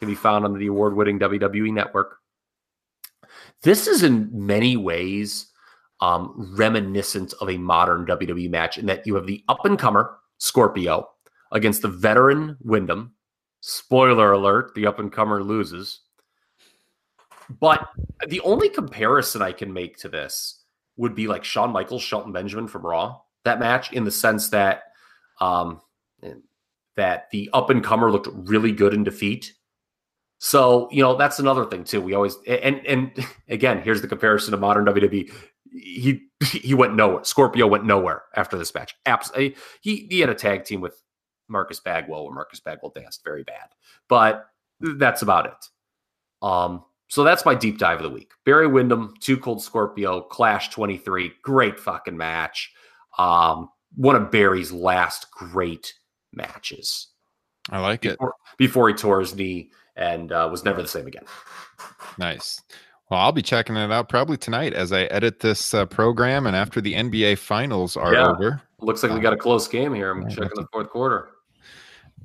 can be found on the award winning WWE network. This is in many ways um, reminiscent of a modern WWE match in that you have the up and comer Scorpio against the veteran Windham. Spoiler alert: the up and comer loses. But the only comparison I can make to this would be like Shawn Michaels, Shelton Benjamin from Raw. That match, in the sense that um, that the up and comer looked really good in defeat, So, you know, that's another thing too. We always and and again, here's the comparison to modern WWE. He he went nowhere. Scorpio went nowhere after this match. Absolutely. He he had a tag team with Marcus Bagwell where Marcus Bagwell danced very bad. But that's about it. Um, so that's my deep dive of the week. Barry Windham, Two Cold Scorpio, Clash 23. Great fucking match. Um, one of Barry's last great matches. I like before, it. Before he tore his knee and uh, was never the same again. Nice. Well, I'll be checking it out probably tonight as I edit this uh, program and after the NBA finals are Yeah. over. Looks like we got a close game here. I'm checking the fourth quarter.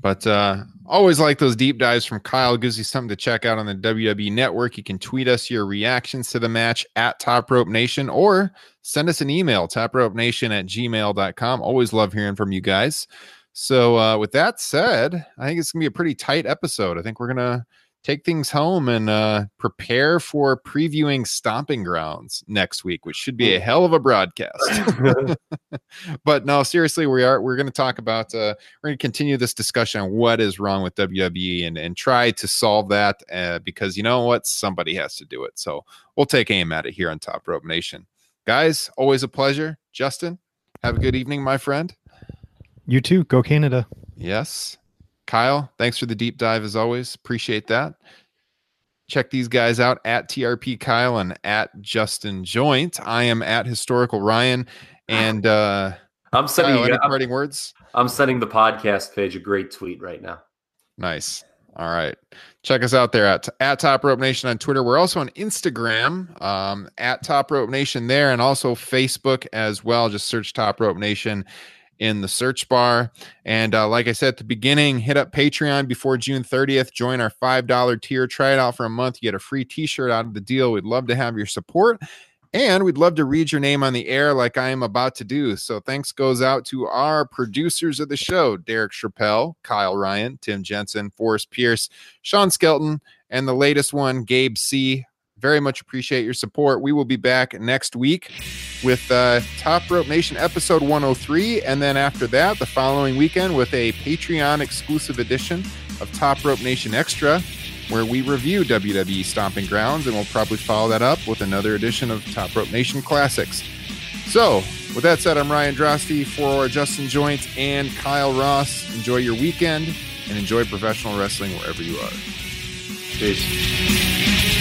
But uh, always like those deep dives from Kyle. Gives you something to check out on the WWE Network. You can tweet us your reactions to the match at Top Rope Nation or send us an email, topropenation at gmail.com. Always love hearing from you guys. So, uh, with that said, I think it's going to be a pretty tight episode. I think we're going to take things home and uh, prepare for previewing Stomping Grounds next week, which should be a hell of a broadcast. but no, seriously, we are we're going to talk about uh, we're going to continue this discussion on what is wrong with WWE and and try to solve that uh, because you know what, somebody has to do it. So we'll take aim at it here on Top Rope Nation, guys. Always a pleasure, Justin. Have a good evening, my friend. You too. Go Canada. Yes. Kyle, thanks for the deep dive as always. Appreciate that. Check these guys out at TRP Kyle and at Justin Joint. I am at Historical Ryan. And uh I'm sending Kyle, you, any parting words? I'm sending the podcast page a great tweet right now. Nice. All right. Check us out there at, at Top Rope Nation on Twitter. We're also on Instagram um, at Top Rope Nation there and also Facebook as well. Just search Top Rope Nation in the search bar. And uh, like I said at the beginning, hit up Patreon before June 30th. Join our $5 tier. Try it out for a month. You get a free t shirt out of the deal. We'd love to have your support. And we'd love to read your name on the air like I am about to do. So thanks goes out to our producers of the show Derek Chappelle, Kyle Ryan, Tim Jensen, Forrest Pierce, Sean Skelton, and the latest one, Gabe C. Very much appreciate your support. We will be back next week with uh, Top Rope Nation episode 103. And then after that, the following weekend with a Patreon exclusive edition of Top Rope Nation Extra, where we review WWE Stomping Grounds. And we'll probably follow that up with another edition of Top Rope Nation Classics. So, with that said, I'm Ryan Drosty for Justin Joint and Kyle Ross. Enjoy your weekend and enjoy professional wrestling wherever you are. Peace.